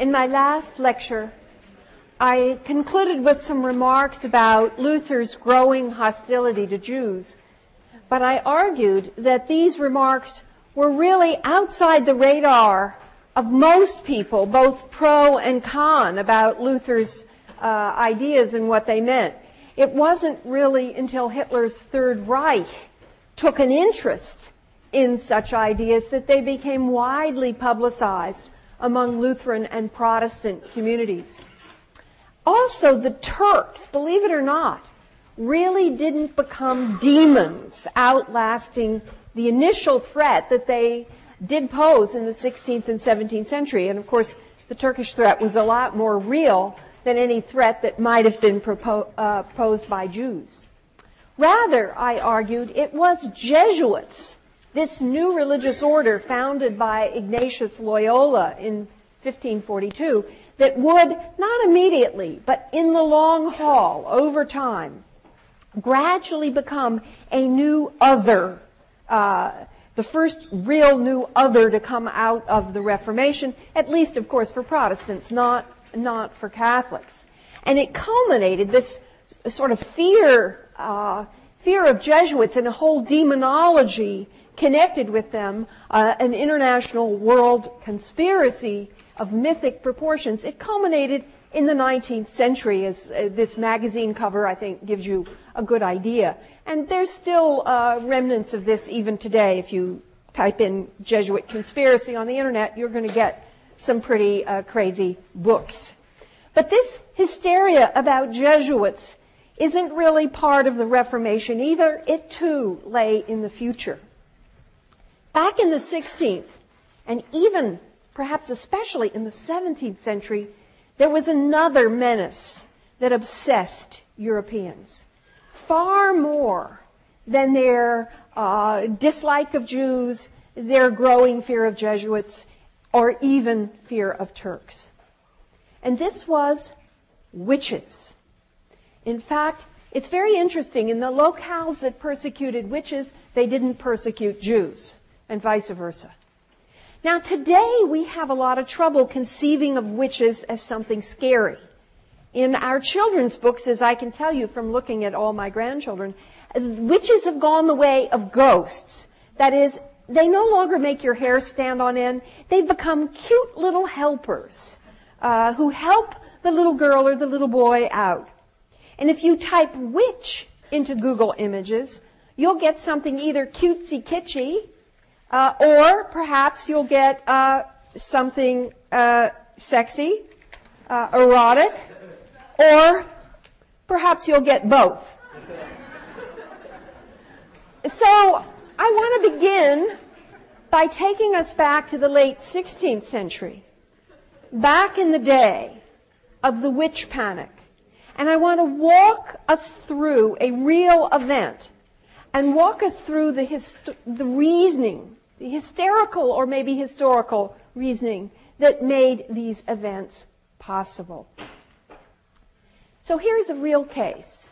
In my last lecture, I concluded with some remarks about Luther's growing hostility to Jews, but I argued that these remarks were really outside the radar of most people, both pro and con, about Luther's uh, ideas and what they meant. It wasn't really until Hitler's Third Reich took an interest in such ideas that they became widely publicized among Lutheran and Protestant communities. Also, the Turks, believe it or not, really didn't become demons outlasting the initial threat that they did pose in the 16th and 17th century. And of course, the Turkish threat was a lot more real than any threat that might have been propo- uh, posed by Jews. Rather, I argued, it was Jesuits, this new religious order founded by Ignatius Loyola in 1542, that would, not immediately, but in the long haul, over time, gradually become a new other, uh, the first real new other to come out of the Reformation, at least, of course, for Protestants, not, not for Catholics. And it culminated this sort of fear, uh, fear of Jesuits and a whole demonology connected with them, uh, an international world conspiracy of mythic proportions. It culminated in the 19th century, as uh, this magazine cover, I think, gives you a good idea. And there's still uh, remnants of this even today. If you type in Jesuit conspiracy on the internet, you're going to get some pretty uh, crazy books. But this hysteria about Jesuits isn't really part of the Reformation either. It too lay in the future. Back in the 16th, and even perhaps especially in the 17th century, there was another menace that obsessed Europeans. Far more than their uh, dislike of Jews, their growing fear of Jesuits, or even fear of Turks. And this was witches. In fact, it's very interesting. In the locales that persecuted witches, they didn't persecute Jews, and vice versa. Now today we have a lot of trouble conceiving of witches as something scary. In our children's books, as I can tell you from looking at all my grandchildren, witches have gone the way of ghosts. That is, they no longer make your hair stand on end. They've become cute little helpers uh, who help the little girl or the little boy out. And if you type witch into Google Images, you'll get something either cutesy kitschy uh, or perhaps you'll get uh, something uh, sexy, uh, erotic, or perhaps you'll get both. So I want to begin by taking us back to the late 16th century, back in the day of the witch panic. And I want to walk us through a real event and walk us through the, hist- the reasoning hysterical or maybe historical reasoning that made these events possible. So here's a real case.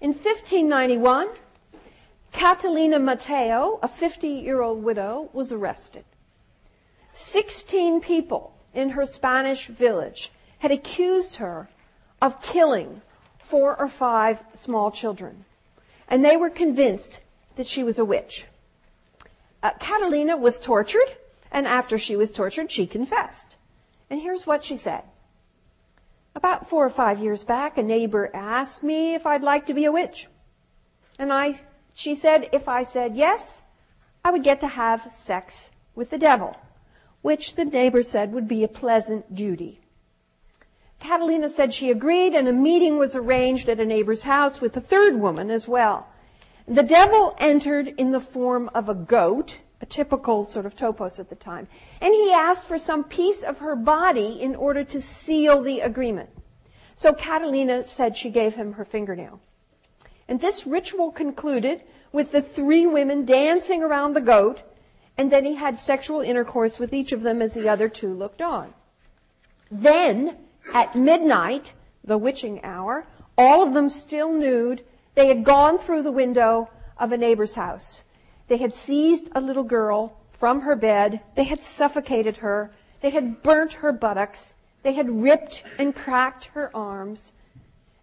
In 1591, Catalina Matheo, a 50 year old widow, was arrested. 16 people in her Spanish village had accused her of killing four or five small children. And they were convinced that she was a witch uh, Catalina was tortured, and after she was tortured, she confessed. And here's what she said. About four or five years back, a neighbor asked me if I'd like to be a witch. And I, she said, if I said yes, I would get to have sex with the devil, which the neighbor said would be a pleasant duty. Catalina said she agreed and a meeting was arranged at a neighbor's house with a third woman as well. The devil entered in the form of a goat, a typical sort of topos at the time, and he asked for some piece of her body in order to seal the agreement. So Catalina said she gave him her fingernail. And this ritual concluded with the three women dancing around the goat, and then he had sexual intercourse with each of them as the other two looked on. Then, at midnight, the witching hour, all of them still nude, they had gone through the window of a neighbor's house. They had seized a little girl from her bed. They had suffocated her. They had burnt her buttocks. They had ripped and cracked her arms.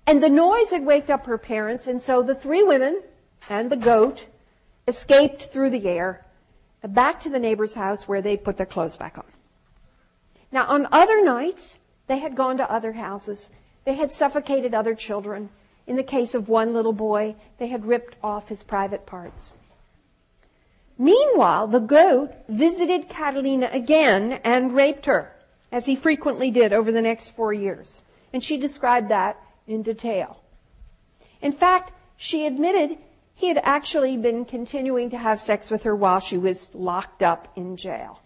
And the noise had waked up her parents, and so the three women and the goat escaped through the air back to the neighbor's house where they put their clothes back on. Now, on other nights, they had gone to other houses. They had suffocated other children. In the case of one little boy, they had ripped off his private parts. Meanwhile, the goat visited Catalina again and raped her, as he frequently did over the next four years. And she described that in detail. In fact, she admitted he had actually been continuing to have sex with her while she was locked up in jail.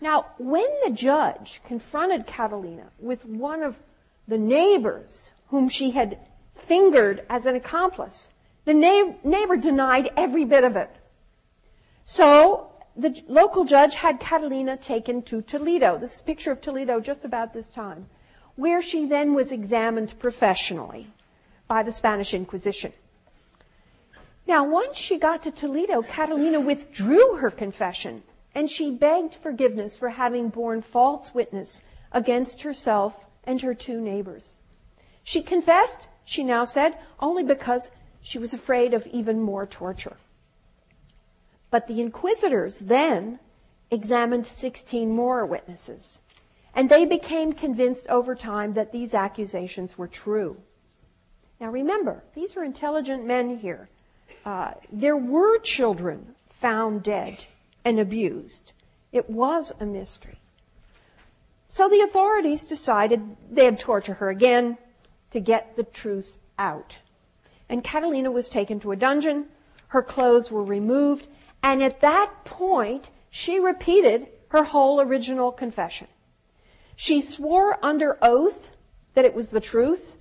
Now, when the judge confronted Catalina with one of the neighbors whom she had fingered as an accomplice, the neighbor denied every bit of it. So the local judge had Catalina taken to Toledo. This is a picture of Toledo just about this time, where she then was examined professionally by the Spanish Inquisition. Now, once she got to Toledo, Catalina withdrew her confession and she begged forgiveness for having borne false witness against herself and her two neighbors. She confessed, she now said, only because she was afraid of even more torture. But the inquisitors then examined 16 more witnesses, and they became convinced over time that these accusations were true. Now remember, these are intelligent men here. Uh, there were children found dead and abused. It was a mystery. So the authorities decided they'd torture her again to get the truth out. And Catalina was taken to a dungeon. Her clothes were removed. And at that point, she repeated her whole original confession. She swore under oath that it was the truth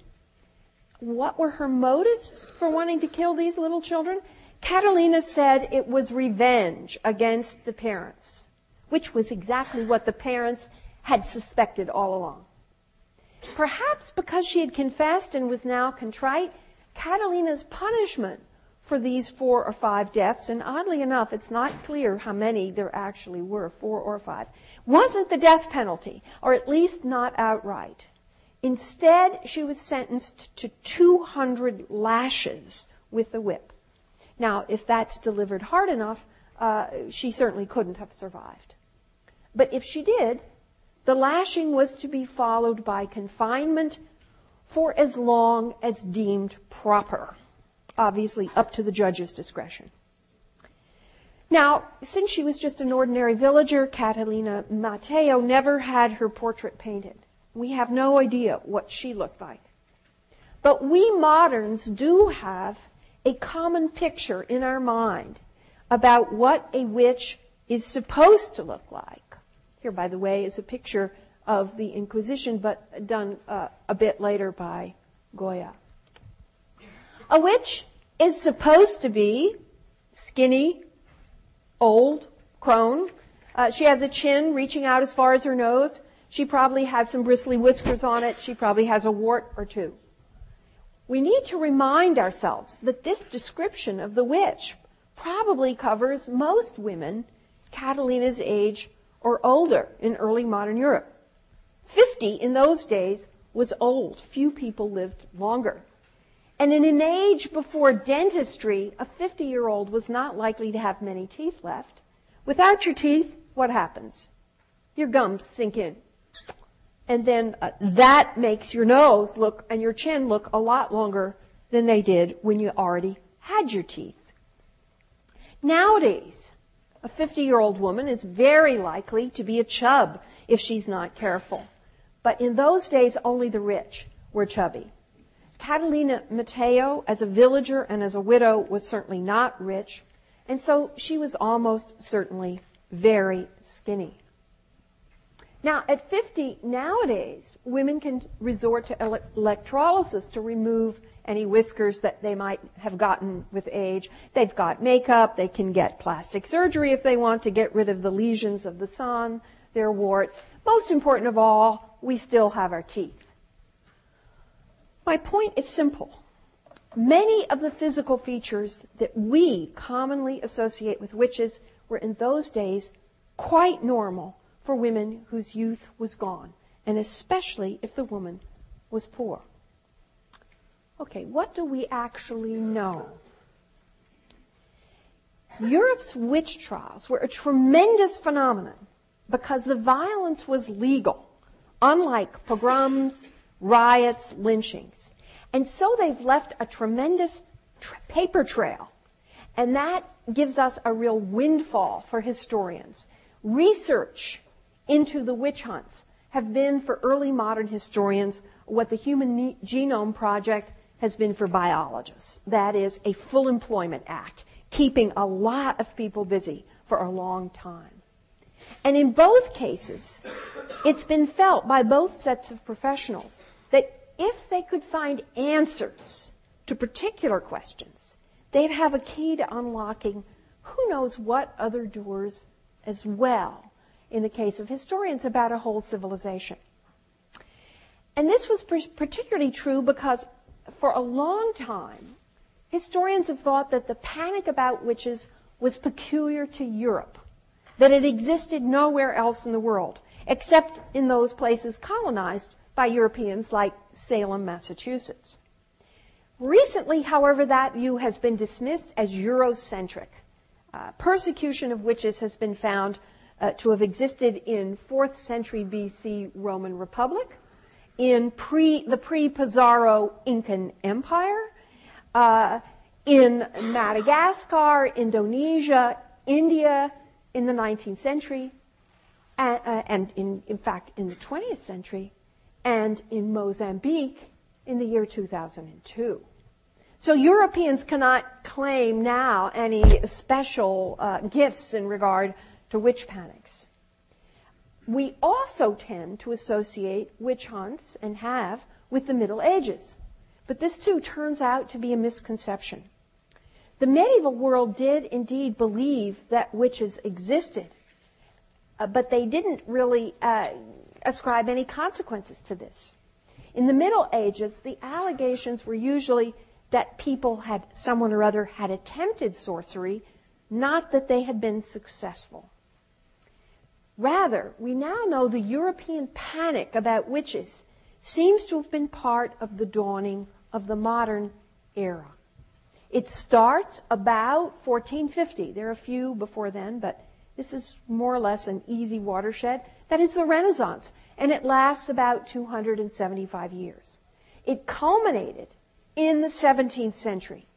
what were her motives for wanting to kill these little children? Catalina said it was revenge against the parents, which was exactly what the parents had suspected all along. Perhaps because she had confessed and was now contrite, Catalina's punishment for these four or five deaths, and oddly enough, it's not clear how many there actually were, four or five, wasn't the death penalty, or at least not outright. Instead, she was sentenced to 200 lashes with the whip. Now, if that's delivered hard enough, uh, she certainly couldn't have survived. But if she did, the lashing was to be followed by confinement for as long as deemed proper, obviously up to the judge's discretion. Now, since she was just an ordinary villager, Catalina Matheo never had her portrait painted. We have no idea what she looked like. But we moderns do have a common picture in our mind about what a witch is supposed to look like. Here, by the way, is a picture of the Inquisition, but done uh, a bit later by Goya. A witch is supposed to be skinny, old, crone. Uh, she has a chin reaching out as far as her nose. She probably has some bristly whiskers on it. She probably has a wart or two. We need to remind ourselves that this description of the witch probably covers most women Catalina's age or older in early modern Europe. 50 in those days was old. Few people lived longer. And in an age before dentistry, a 50 year old was not likely to have many teeth left. Without your teeth, what happens? Your gums sink in and then uh, that makes your nose look and your chin look a lot longer than they did when you already had your teeth. Nowadays, a 50 year old woman is very likely to be a chub if she's not careful. But in those days, only the rich were chubby. Catalina Matheo, as a villager and as a widow, was certainly not rich, and so she was almost certainly very skinny. Now, at 50 nowadays, women can resort to ele- electrolysis to remove any whiskers that they might have gotten with age. They've got makeup. They can get plastic surgery if they want to get rid of the lesions of the sun, their warts. Most important of all, we still have our teeth. My point is simple. Many of the physical features that we commonly associate with witches were in those days quite normal for women whose youth was gone, and especially if the woman was poor. Okay, what do we actually know? Europe's witch trials were a tremendous phenomenon because the violence was legal, unlike pogroms, riots, lynchings. And so they've left a tremendous tra- paper trail. And that gives us a real windfall for historians. Research into the witch hunts have been for early modern historians what the Human Genome Project has been for biologists. That is a full employment act, keeping a lot of people busy for a long time. And in both cases, it's been felt by both sets of professionals that if they could find answers to particular questions, they'd have a key to unlocking who knows what other doors as well in the case of historians about a whole civilization. And this was particularly true because for a long time, historians have thought that the panic about witches was peculiar to Europe, that it existed nowhere else in the world, except in those places colonized by Europeans like Salem, Massachusetts. Recently, however, that view has been dismissed as Eurocentric. Uh, persecution of witches has been found uh, to have existed in 4th century BC Roman Republic, in pre, the pre-Pizarro Incan Empire, uh, in Madagascar, Indonesia, India in the 19th century, and, uh, and in, in fact in the 20th century, and in Mozambique in the year 2002. So Europeans cannot claim now any special uh, gifts in regard to witch panics. We also tend to associate witch hunts and have with the Middle Ages. But this too turns out to be a misconception. The medieval world did indeed believe that witches existed, uh, but they didn't really uh, ascribe any consequences to this. In the Middle Ages, the allegations were usually that people had, someone or other had attempted sorcery, not that they had been successful. Rather, we now know the European panic about witches seems to have been part of the dawning of the modern era. It starts about 1450. There are a few before then, but this is more or less an easy watershed. That is the Renaissance, and it lasts about 275 years. It culminated in the 17th century,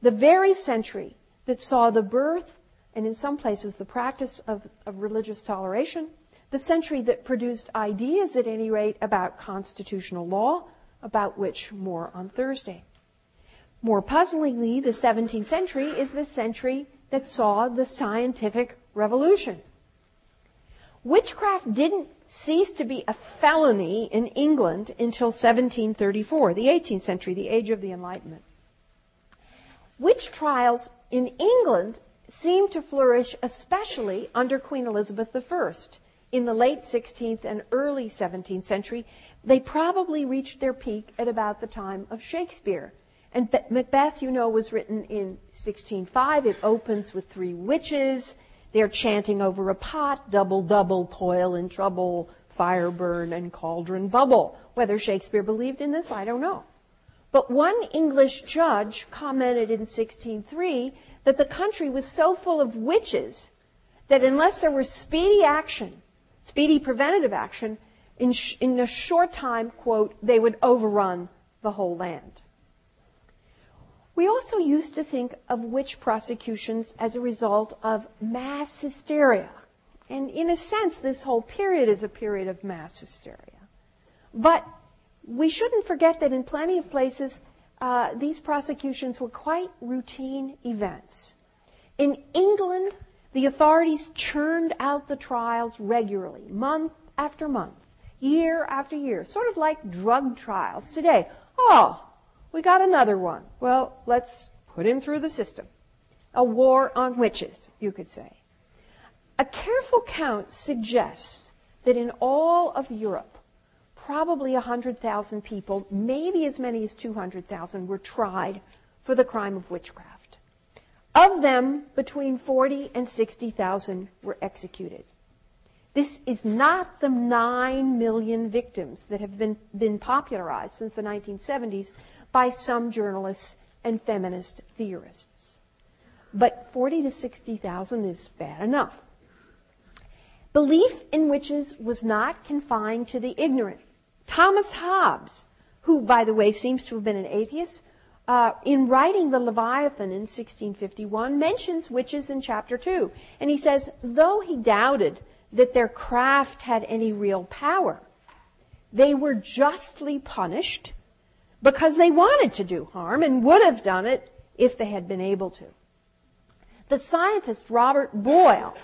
the very century that saw the birth and in some places the practice of, of religious toleration, the century that produced ideas, at any rate, about constitutional law, about which more on Thursday. More puzzlingly, the 17th century is the century that saw the scientific revolution. Witchcraft didn't cease to be a felony in England until 1734, the 18th century, the age of the Enlightenment. Witch trials in England seemed to flourish especially under Queen Elizabeth I. In the late 16th and early 17th century, they probably reached their peak at about the time of Shakespeare. And Macbeth, you know, was written in 1605. It opens with three witches. They're chanting over a pot, double, double, toil and trouble, fire burn and cauldron bubble. Whether Shakespeare believed in this, I don't know. But one English judge commented in 1603 that the country was so full of witches that unless there was speedy action, speedy preventative action, in, sh- in a short time, quote, they would overrun the whole land. We also used to think of witch prosecutions as a result of mass hysteria. And in a sense, this whole period is a period of mass hysteria. But we shouldn't forget that in plenty of places, uh, these prosecutions were quite routine events. In England, the authorities churned out the trials regularly, month after month, year after year, sort of like drug trials today. Oh, we got another one. Well, let's put him through the system. A war on witches, you could say. A careful count suggests that in all of Europe, probably 100,000 people, maybe as many as 200,000, were tried for the crime of witchcraft. Of them, between 40 and 60,000 were executed. This is not the 9 million victims that have been, been popularized since the 1970s by some journalists and feminist theorists. But 40 to 60,000 is bad enough. Belief in witches was not confined to the ignorant. Thomas Hobbes, who, by the way, seems to have been an atheist, uh, in writing the Leviathan in 1651, mentions witches in chapter 2. And he says, though he doubted that their craft had any real power, they were justly punished because they wanted to do harm and would have done it if they had been able to. The scientist Robert Boyle,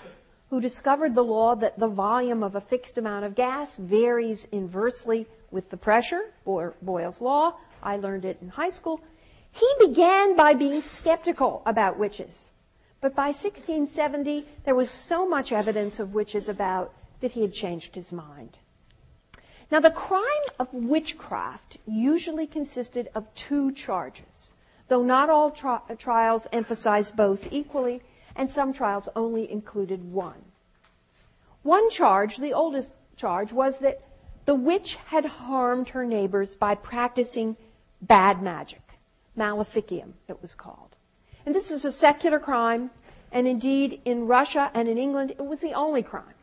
who discovered the law that the volume of a fixed amount of gas varies inversely with the pressure, Boyle's law, I learned it in high school, he began by being skeptical about witches. But by 1670, there was so much evidence of witches about that he had changed his mind. Now, the crime of witchcraft usually consisted of two charges, though not all tri- uh, trials emphasized both equally, and some trials only included one. One charge, the oldest charge, was that the witch had harmed her neighbors by practicing bad magic. Maleficium, it was called. And this was a secular crime, and indeed in Russia and in England, it was the only crime.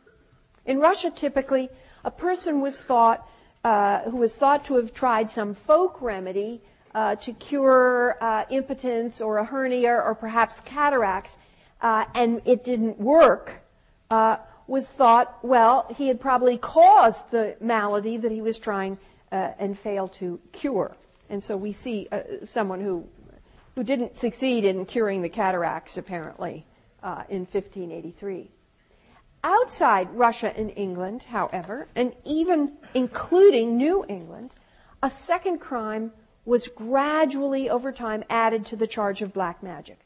In Russia, typically, a person was thought, uh, who was thought to have tried some folk remedy uh, to cure uh, impotence or a hernia or perhaps cataracts, uh, and it didn't work, uh, was thought, well, he had probably caused the malady that he was trying uh, and failed to cure. And so we see uh, someone who, who didn't succeed in curing the cataracts, apparently, uh, in 1583. Outside Russia and England, however, and even including New England, a second crime was gradually over time added to the charge of black magic.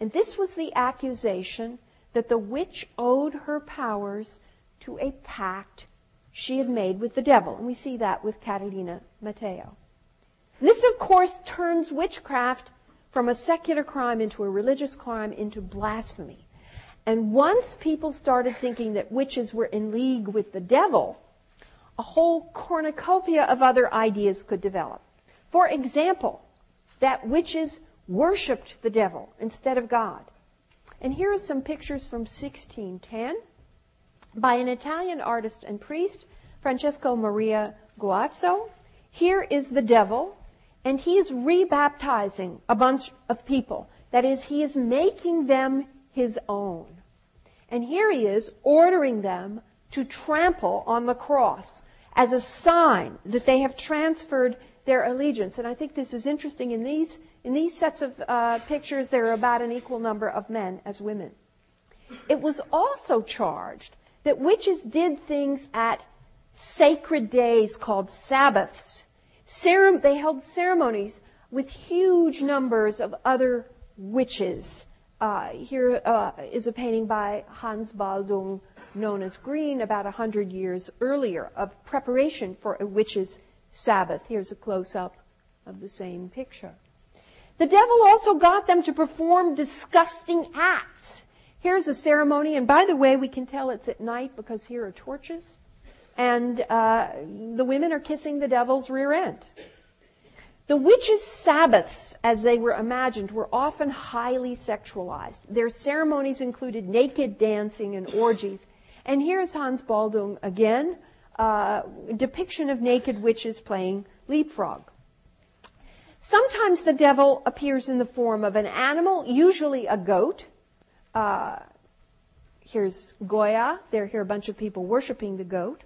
And this was the accusation that the witch owed her powers to a pact she had made with the devil. And we see that with Catalina Matheo. This, of course, turns witchcraft from a secular crime into a religious crime into blasphemy. And once people started thinking that witches were in league with the devil, a whole cornucopia of other ideas could develop. For example, that witches worshipped the devil instead of God. And here are some pictures from 1610 by an Italian artist and priest, Francesco Maria Guazzo. Here is the devil and he is rebaptizing a bunch of people. That is, he is making them his own. And here he is ordering them to trample on the cross as a sign that they have transferred their allegiance. And I think this is interesting. In these, in these sets of uh, pictures, there are about an equal number of men as women. It was also charged that witches did things at sacred days called Sabbaths they held ceremonies with huge numbers of other witches. Uh, here uh, is a painting by Hans Baldung known as Grien about a hundred years earlier of preparation for a witch's Sabbath. Here's a close up of the same picture. The devil also got them to perform disgusting acts. Here's a ceremony, and by the way, we can tell it's at night because here are torches and uh, the women are kissing the devil's rear end. The witches' Sabbaths, as they were imagined, were often highly sexualized. Their ceremonies included naked dancing and orgies. And here's Hans Baldung again, uh, depiction of naked witches playing leapfrog. Sometimes the devil appears in the form of an animal, usually a goat. Uh, here's Goya. There, here a bunch of people worshiping the goat.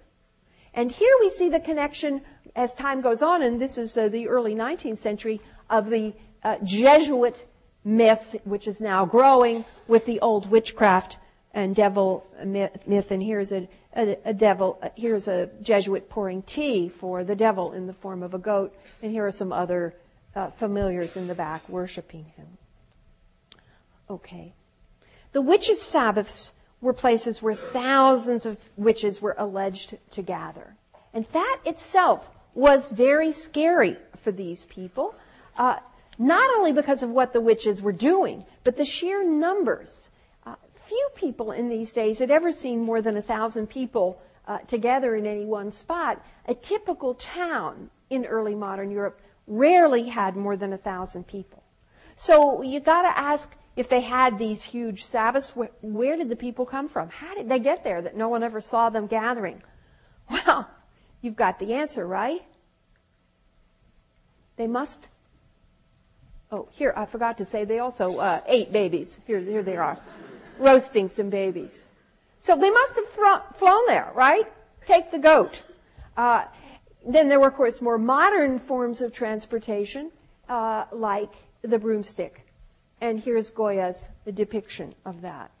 And here we see the connection as time goes on, and this is uh, the early 19th century, of the uh, Jesuit myth, which is now growing, with the old witchcraft and devil myth. And here's a, a, a devil, uh, here's a Jesuit pouring tea for the devil in the form of a goat, and here are some other uh, familiars in the back worshiping him. Okay. The witches' Sabbaths were places where thousands of witches were alleged to gather. And that itself was very scary for these people, uh, not only because of what the witches were doing, but the sheer numbers. Uh, few people in these days had ever seen more than a thousand people uh, together in any one spot. A typical town in early modern Europe rarely had more than a thousand people. So you got to ask if they had these huge Sabbaths, where, where did the people come from? How did they get there that no one ever saw them gathering? Well, you've got the answer, right? They must. Oh, here, I forgot to say they also uh, ate babies. Here, here they are, roasting some babies. So they must have flown there, right? Take the goat. Uh, then there were, of course, more modern forms of transportation, uh, like the broomstick. And here's Goya's depiction of that.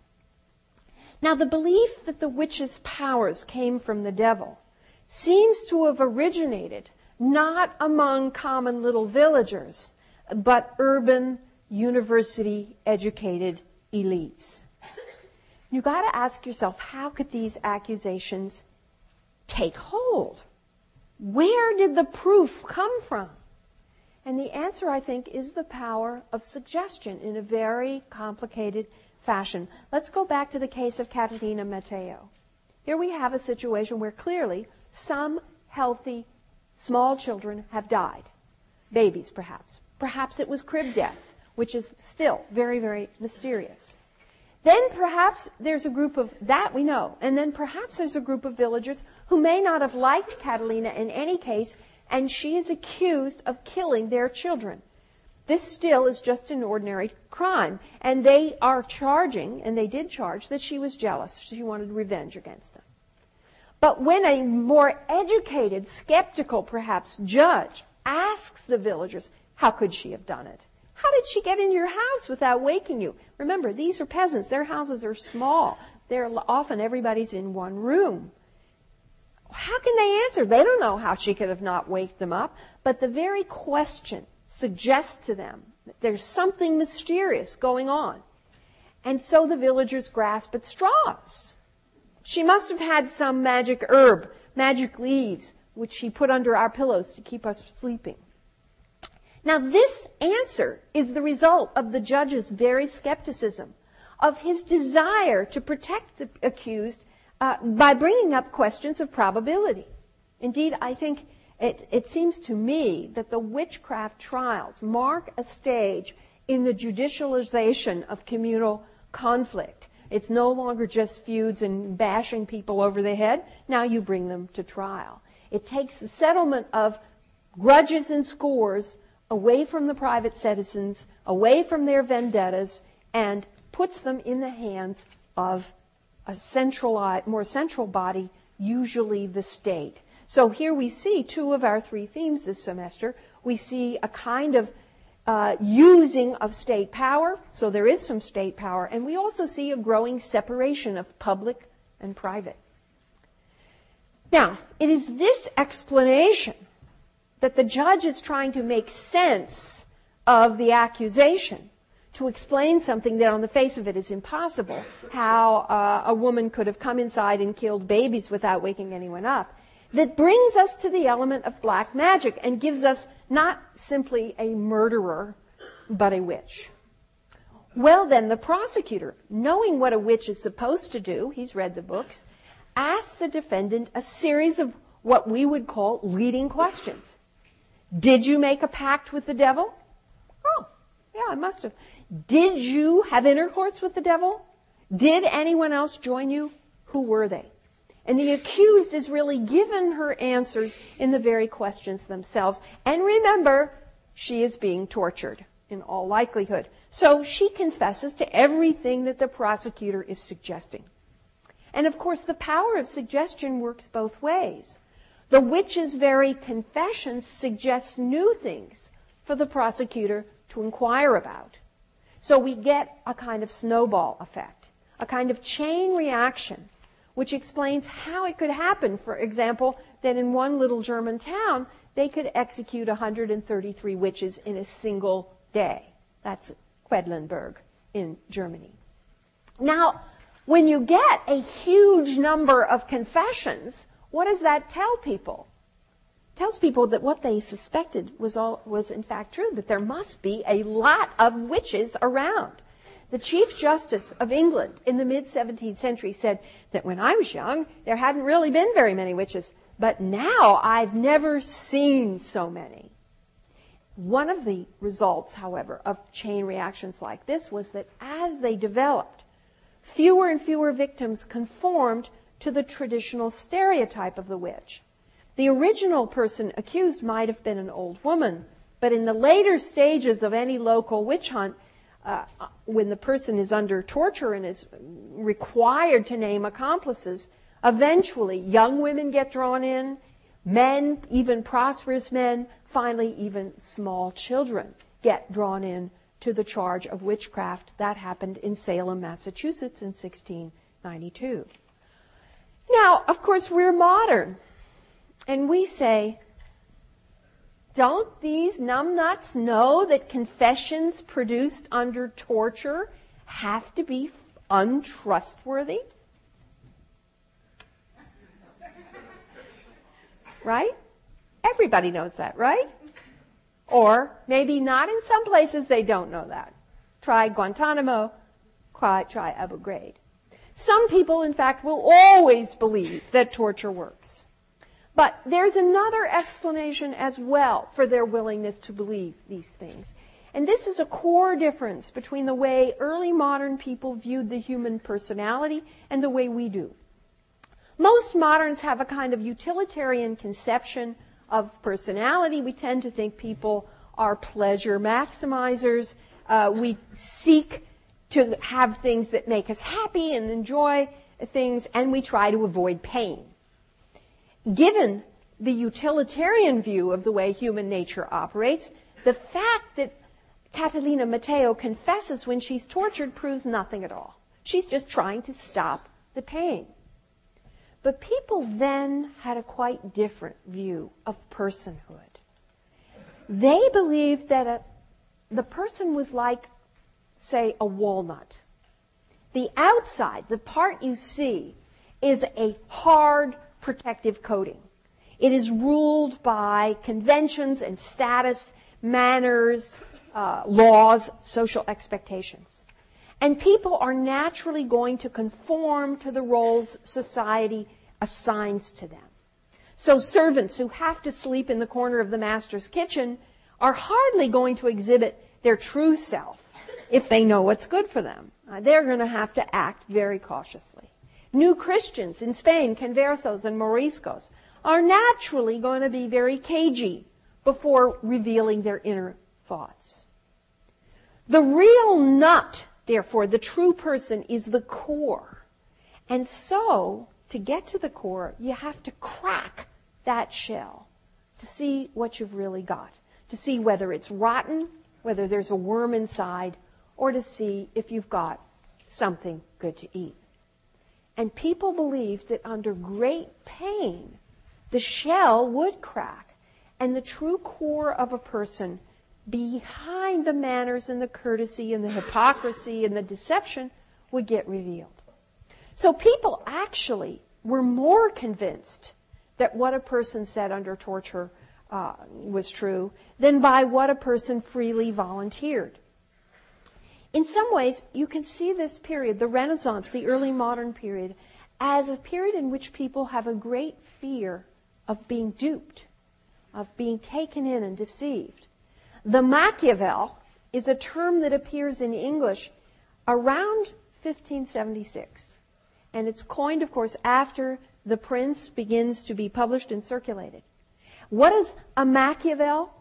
Now, the belief that the witch's powers came from the devil seems to have originated not among common little villagers, but urban, university educated elites. You've gotta ask yourself, how could these accusations take hold? Where did the proof come from? And the answer, I think, is the power of suggestion in a very complicated fashion. Let's go back to the case of Catalina Matheo. Here we have a situation where clearly some healthy small children have died. Babies, perhaps. Perhaps it was crib death, which is still very, very mysterious. Then perhaps there's a group of, that we know, and then perhaps there's a group of villagers who may not have liked Catalina in any case and she is accused of killing their children. This still is just an ordinary crime. And they are charging, and they did charge, that she was jealous. She wanted revenge against them. But when a more educated, skeptical perhaps, judge asks the villagers, how could she have done it? How did she get in your house without waking you? Remember, these are peasants. Their houses are small. They're often everybody's in one room how can they answer? They don't know how she could have not waked them up. But the very question suggests to them that there's something mysterious going on. And so the villagers grasp at straws. She must have had some magic herb, magic leaves, which she put under our pillows to keep us sleeping. Now this answer is the result of the judge's very skepticism, of his desire to protect the accused uh, by bringing up questions of probability. Indeed, I think it, it seems to me that the witchcraft trials mark a stage in the judicialization of communal conflict. It's no longer just feuds and bashing people over the head. Now you bring them to trial. It takes the settlement of grudges and scores away from the private citizens, away from their vendettas, and puts them in the hands of a centralized, more central body, usually the state. So here we see two of our three themes this semester. We see a kind of uh, using of state power, so there is some state power, and we also see a growing separation of public and private. Now, it is this explanation that the judge is trying to make sense of the accusation to explain something that on the face of it is impossible, how uh, a woman could have come inside and killed babies without waking anyone up, that brings us to the element of black magic and gives us not simply a murderer, but a witch. Well then, the prosecutor, knowing what a witch is supposed to do, he's read the books, asks the defendant a series of what we would call leading questions. Did you make a pact with the devil? Oh, yeah, I must have. Did you have intercourse with the devil? Did anyone else join you? Who were they? And the accused is really given her answers in the very questions themselves. And remember, she is being tortured in all likelihood. So she confesses to everything that the prosecutor is suggesting. And of course, the power of suggestion works both ways. The witch's very confession suggests new things for the prosecutor to inquire about. So we get a kind of snowball effect, a kind of chain reaction, which explains how it could happen, for example, that in one little German town, they could execute 133 witches in a single day. That's Quedlinburg in Germany. Now, when you get a huge number of confessions, what does that tell people? tells people that what they suspected was all, was in fact true, that there must be a lot of witches around. The Chief Justice of England in the mid 17th century said that when I was young, there hadn't really been very many witches, but now I've never seen so many. One of the results, however, of chain reactions like this was that as they developed, fewer and fewer victims conformed to the traditional stereotype of the witch. The original person accused might have been an old woman, but in the later stages of any local witch hunt, uh, when the person is under torture and is required to name accomplices, eventually young women get drawn in, men, even prosperous men, finally even small children get drawn in to the charge of witchcraft. That happened in Salem, Massachusetts in 1692. Now, of course, we're modern. And we say, don't these numbnuts know that confessions produced under torture have to be untrustworthy? Right? Everybody knows that, right? Or maybe not in some places they don't know that. Try Guantanamo, try, try Abu Ghraib. Some people, in fact, will always believe that torture works. But there's another explanation as well for their willingness to believe these things. And this is a core difference between the way early modern people viewed the human personality and the way we do. Most moderns have a kind of utilitarian conception of personality. We tend to think people are pleasure maximizers. Uh, we seek to have things that make us happy and enjoy things, and we try to avoid pain. Given the utilitarian view of the way human nature operates, the fact that Catalina Matheo confesses when she's tortured proves nothing at all. She's just trying to stop the pain. But people then had a quite different view of personhood. They believed that a, the person was like say, a walnut. The outside, the part you see, is a hard protective coating. It is ruled by conventions and status, manners, uh, laws, social expectations. And people are naturally going to conform to the roles society assigns to them. So servants who have to sleep in the corner of the master's kitchen are hardly going to exhibit their true self if they know what's good for them. Uh, they're going to have to act very cautiously. New Christians in Spain, conversos and moriscos, are naturally going to be very cagey before revealing their inner thoughts. The real nut, therefore, the true person is the core. And so, to get to the core, you have to crack that shell to see what you've really got, to see whether it's rotten, whether there's a worm inside, or to see if you've got something good to eat. And people believed that under great pain, the shell would crack and the true core of a person behind the manners and the courtesy and the hypocrisy and the deception would get revealed. So people actually were more convinced that what a person said under torture uh, was true than by what a person freely volunteered. In some ways, you can see this period, the Renaissance, the early modern period, as a period in which people have a great fear of being duped, of being taken in and deceived. The Machiavel is a term that appears in English around 1576. And it's coined, of course, after The Prince begins to be published and circulated. What is a Machiavel?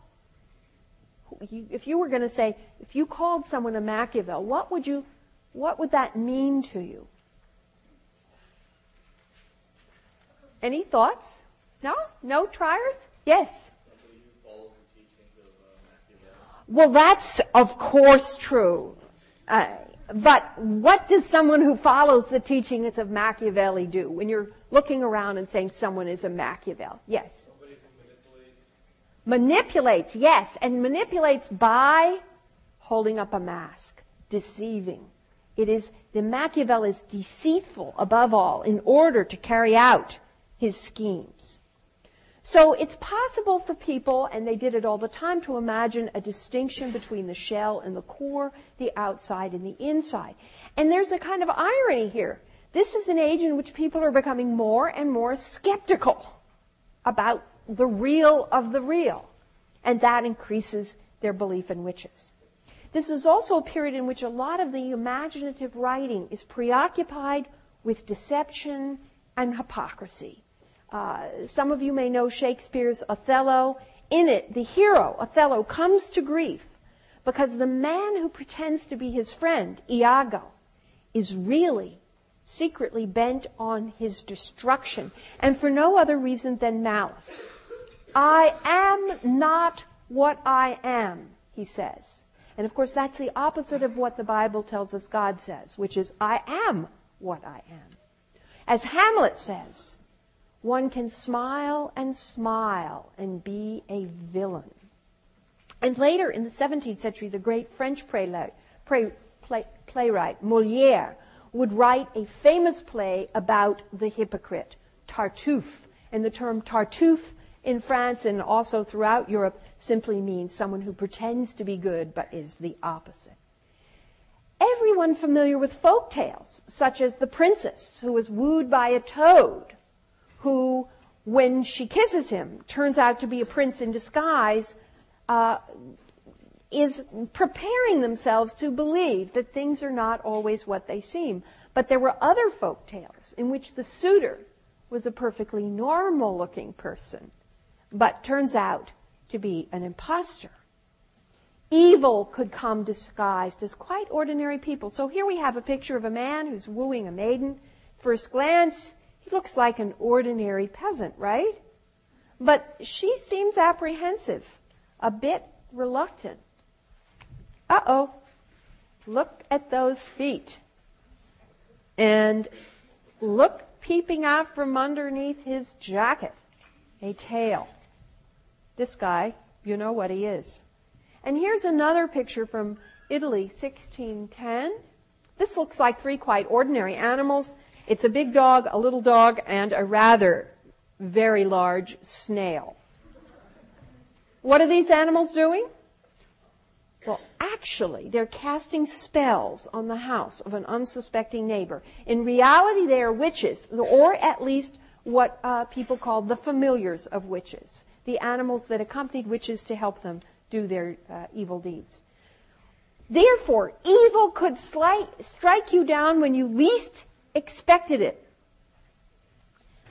If you were going to say, if you called someone a Machiavel, what would you, what would that mean to you? Any thoughts? No? No triers? Yes. Well, that's of course true. Uh, but what does someone who follows the teachings of Machiavelli do when you're looking around and saying someone is a Machiavel? Yes manipulates, yes, and manipulates by holding up a mask, deceiving. It is, the Machiavel is deceitful above all in order to carry out his schemes. So it's possible for people, and they did it all the time, to imagine a distinction between the shell and the core, the outside and the inside. And there's a kind of irony here. This is an age in which people are becoming more and more skeptical about the real of the real. And that increases their belief in witches. This is also a period in which a lot of the imaginative writing is preoccupied with deception and hypocrisy. Uh, some of you may know Shakespeare's Othello. In it, the hero, Othello, comes to grief because the man who pretends to be his friend, Iago, is really secretly bent on his destruction, and for no other reason than malice. I am not what I am, he says. And of course, that's the opposite of what the Bible tells us God says, which is, I am what I am. As Hamlet says, one can smile and smile and be a villain. And later in the 17th century, the great French playwright, play, play, playwright Moliere would write a famous play about the hypocrite, Tartuffe. And the term Tartuffe in France and also throughout Europe simply means someone who pretends to be good but is the opposite. Everyone familiar with folk tales, such as the princess who was wooed by a toad, who, when she kisses him, turns out to be a prince in disguise, uh, is preparing themselves to believe that things are not always what they seem. But there were other folk tales in which the suitor was a perfectly normal looking person, but turns out to be an impostor. Evil could come disguised as quite ordinary people. So here we have a picture of a man who's wooing a maiden. First glance, he looks like an ordinary peasant, right? But she seems apprehensive, a bit reluctant. Uh oh, look at those feet. And look peeping out from underneath his jacket, a tail. This guy, you know what he is. And here's another picture from Italy, 1610. This looks like three quite ordinary animals. It's a big dog, a little dog, and a rather very large snail. What are these animals doing? Well, actually, they're casting spells on the house of an unsuspecting neighbor. In reality, they are witches, or at least what uh, people call the familiars of witches, the animals that accompanied witches to help them do their uh, evil deeds. Therefore, evil could strike you down when you least expected it.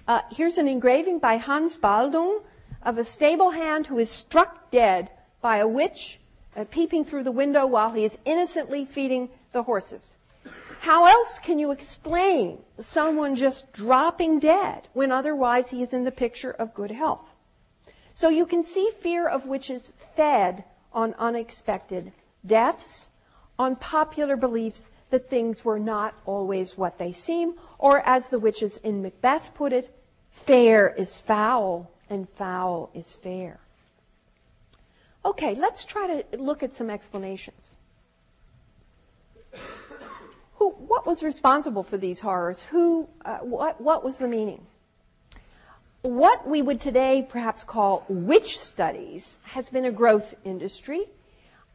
Uh, here's an engraving by Hans Baldung of a stable hand who is struck dead by a witch uh, peeping through the window while he is innocently feeding the horses. How else can you explain someone just dropping dead when otherwise he is in the picture of good health? So you can see fear of witches fed on unexpected deaths, on popular beliefs that things were not always what they seem, or as the witches in Macbeth put it, fair is foul and foul is fair. Okay, let's try to look at some explanations. Who, what was responsible for these horrors? Who, uh, what, what was the meaning? What we would today perhaps call witch studies has been a growth industry.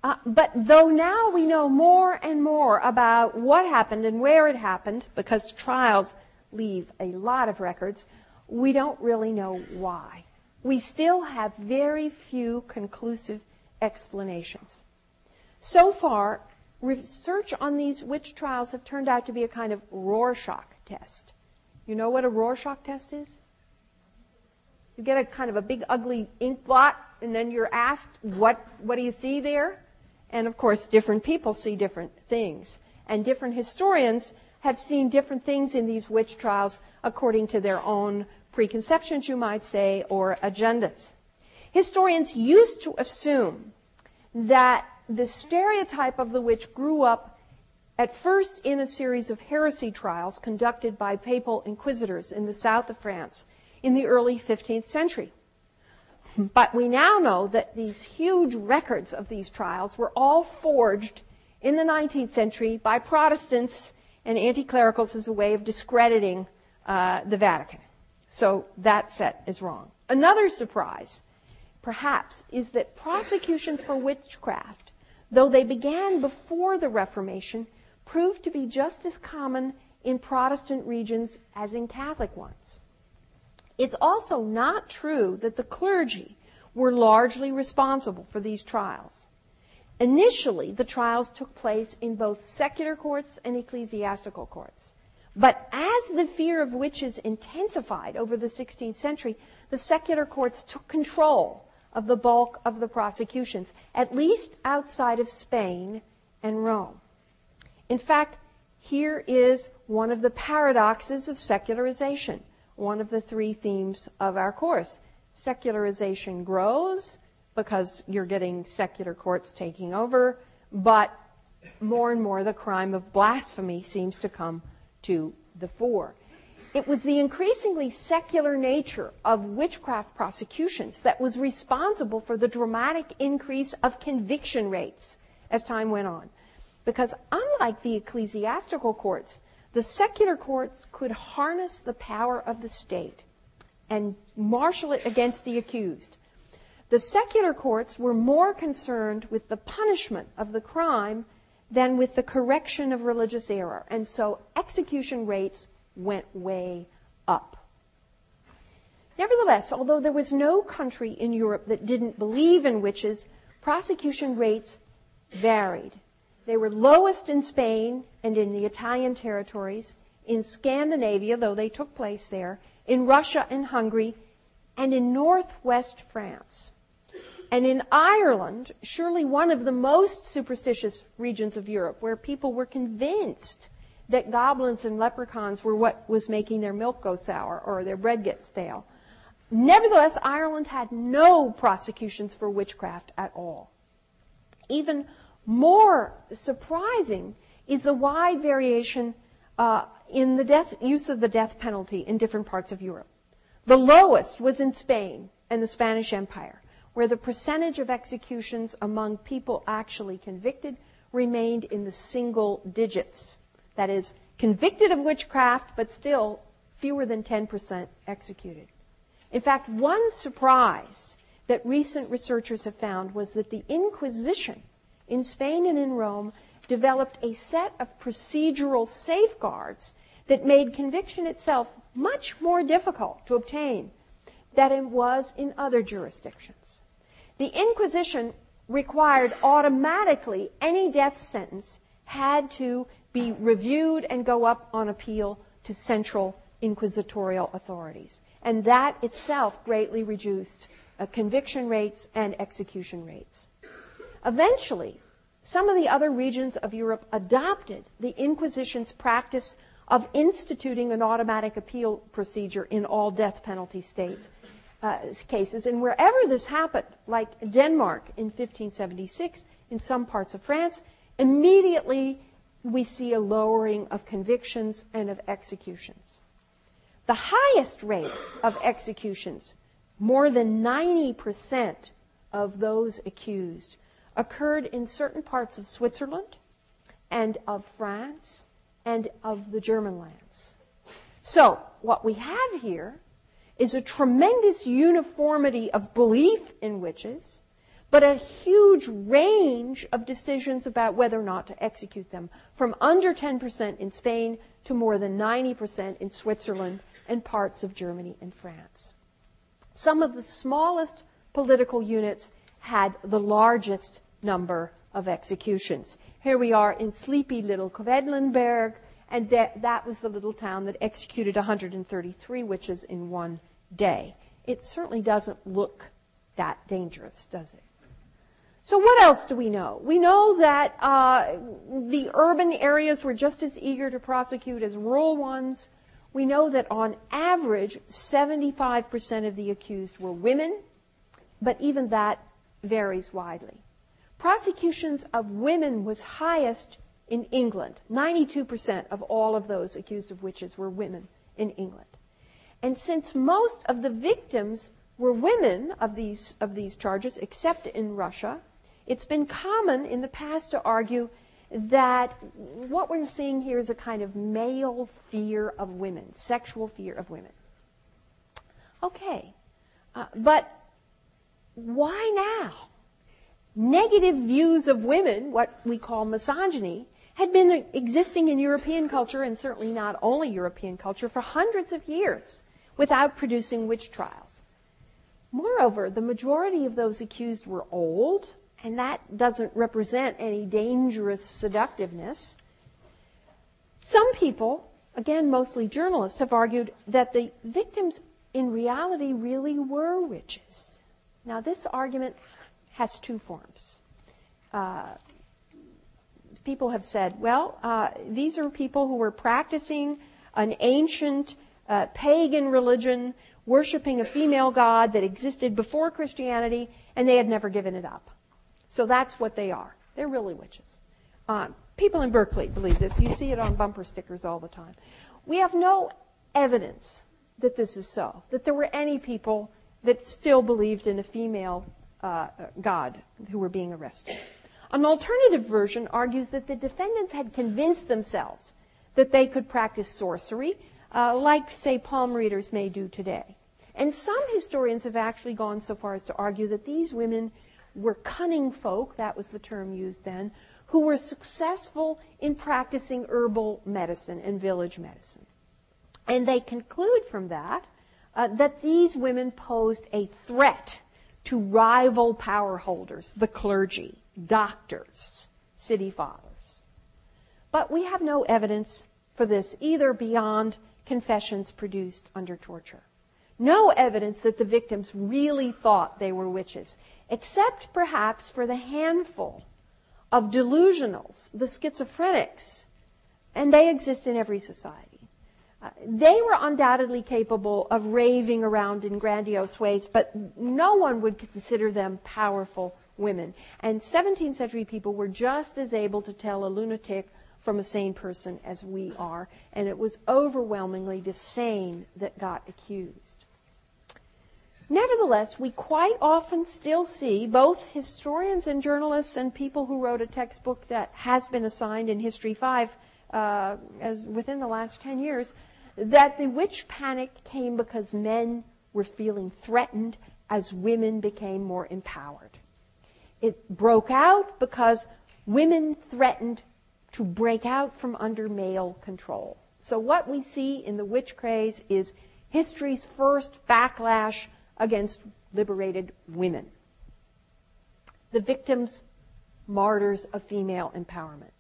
Uh, but though now we know more and more about what happened and where it happened, because trials leave a lot of records, we don't really know why. We still have very few conclusive explanations. So far, research on these witch trials have turned out to be a kind of Rorschach test. You know what a Rorschach test is? You get a kind of a big ugly ink blot and then you're asked, what, what do you see there? And of course, different people see different things. And different historians have seen different things in these witch trials according to their own preconceptions, you might say, or agendas. Historians used to assume that the stereotype of the witch grew up at first in a series of heresy trials conducted by papal inquisitors in the south of France in the early 15th century. But we now know that these huge records of these trials were all forged in the 19th century by Protestants and anti-clericals as a way of discrediting uh, the Vatican. So that set is wrong. Another surprise, perhaps, is that prosecutions for witchcraft, though they began before the Reformation, proved to be just as common in Protestant regions as in Catholic ones. It's also not true that the clergy were largely responsible for these trials. Initially, the trials took place in both secular courts and ecclesiastical courts. But as the fear of witches intensified over the 16th century, the secular courts took control of the bulk of the prosecutions, at least outside of Spain and Rome. In fact, here is one of the paradoxes of secularization, one of the three themes of our course. Secularization grows because you're getting secular courts taking over, but more and more the crime of blasphemy seems to come to the fore. It was the increasingly secular nature of witchcraft prosecutions that was responsible for the dramatic increase of conviction rates as time went on. Because unlike the ecclesiastical courts, the secular courts could harness the power of the state and marshal it against the accused. The secular courts were more concerned with the punishment of the crime than with the correction of religious error, and so execution rates went way up. Nevertheless, although there was no country in Europe that didn't believe in witches, prosecution rates varied. They were lowest in Spain and in the Italian territories, in Scandinavia, though they took place there, in Russia and Hungary, and in northwest France. And in Ireland, surely one of the most superstitious regions of Europe, where people were convinced that goblins and leprechauns were what was making their milk go sour or their bread get stale. Nevertheless, Ireland had no prosecutions for witchcraft at all. Even more surprising is the wide variation uh, in the death, use of the death penalty in different parts of Europe. The lowest was in Spain and the Spanish Empire, where the percentage of executions among people actually convicted remained in the single digits. That is, convicted of witchcraft, but still fewer than 10% executed. In fact, one surprise that recent researchers have found was that the Inquisition in Spain and in Rome developed a set of procedural safeguards that made conviction itself much more difficult to obtain than it was in other jurisdictions. The Inquisition required automatically any death sentence had to be reviewed and go up on appeal to central inquisitorial authorities. And that itself greatly reduced uh, conviction rates and execution rates. Eventually, some of the other regions of Europe adopted the Inquisition's practice of instituting an automatic appeal procedure in all death penalty states uh, cases. And wherever this happened, like Denmark in 1576, in some parts of France, immediately we see a lowering of convictions and of executions. The highest rate of executions, more than 90% of those accused, occurred in certain parts of Switzerland and of France and of the German lands. So, what we have here is a tremendous uniformity of belief in witches, but a huge range of decisions about whether or not to execute them, from under 10% in Spain to more than 90% in Switzerland and parts of Germany and France. Some of the smallest political units had the largest number of executions. Here we are in sleepy little Quedlinburg, and that, that was the little town that executed 133 witches in one day. It certainly doesn't look that dangerous, does it? So what else do we know? We know that uh, the urban areas were just as eager to prosecute as rural ones. We know that on average, 75% of the accused were women, but even that varies widely. Prosecutions of women was highest in England. 92% of all of those accused of witches were women in England. And since most of the victims were women of these, of these charges, except in Russia, it's been common in the past to argue that what we're seeing here is a kind of male fear of women, sexual fear of women. Okay, Uh, but why now? Negative views of women, what we call misogyny, had been existing in European culture, and certainly not only European culture, for hundreds of years without producing witch trials. Moreover, the majority of those accused were old, and that doesn't represent any dangerous seductiveness. Some people, again, mostly journalists, have argued that the victims in reality really were witches. Now, this argument has two forms. Uh, people have said, well, uh, these are people who were practicing an ancient uh, pagan religion, worshiping a female god that existed before Christianity, and they had never given it up. So that's what they are. They're really witches. Um, people in Berkeley believe this. You see it on bumper stickers all the time. We have no evidence that this is so, that there were any people that still believed in a female uh, god who were being arrested. An alternative version argues that the defendants had convinced themselves that they could practice sorcery, uh, like, say, palm readers may do today. And some historians have actually gone so far as to argue that these women were cunning folk, that was the term used then, who were successful in practicing herbal medicine and village medicine. And they conclude from that uh, that these women posed a threat to rival power holders, the clergy doctors, city fathers. But we have no evidence for this either beyond confessions produced under torture. No evidence that the victims really thought they were witches, except perhaps for the handful of delusionals, the schizophrenics, and they exist in every society. They were undoubtedly capable of raving around in grandiose ways, but no one would consider them powerful women. And 17th century people were just as able to tell a lunatic from a sane person as we are, and it was overwhelmingly the sane that got accused. Nevertheless, we quite often still see both historians and journalists and people who wrote a textbook that has been assigned in History 5 uh, as within the last 10 years that the witch panic came because men were feeling threatened as women became more empowered. It broke out because women threatened to break out from under male control. So what we see in the witch craze is history's first backlash against liberated women. The victims, martyrs of female empowerment.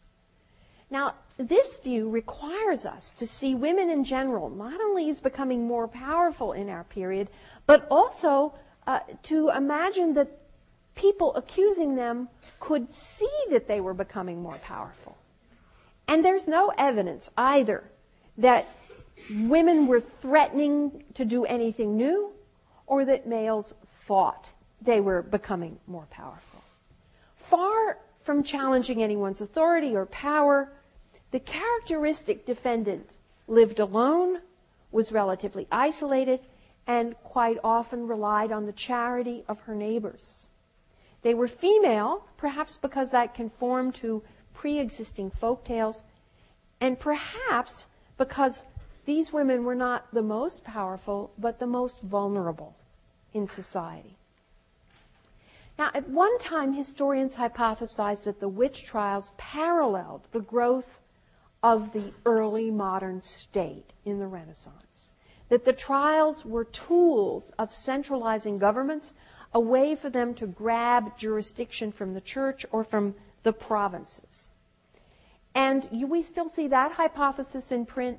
Now, this view requires us to see women in general not only as becoming more powerful in our period, but also uh, to imagine that people accusing them could see that they were becoming more powerful. And there's no evidence either that women were threatening to do anything new or that males thought they were becoming more powerful. Far from challenging anyone's authority or power, the characteristic defendant lived alone, was relatively isolated, and quite often relied on the charity of her neighbors. They were female, perhaps because that conformed to pre existing folk tales, and perhaps because these women were not the most powerful, but the most vulnerable in society. Now, at one time, historians hypothesized that the witch trials paralleled the growth of the early modern state in the Renaissance. That the trials were tools of centralizing governments a way for them to grab jurisdiction from the church or from the provinces. And you, we still see that hypothesis in print.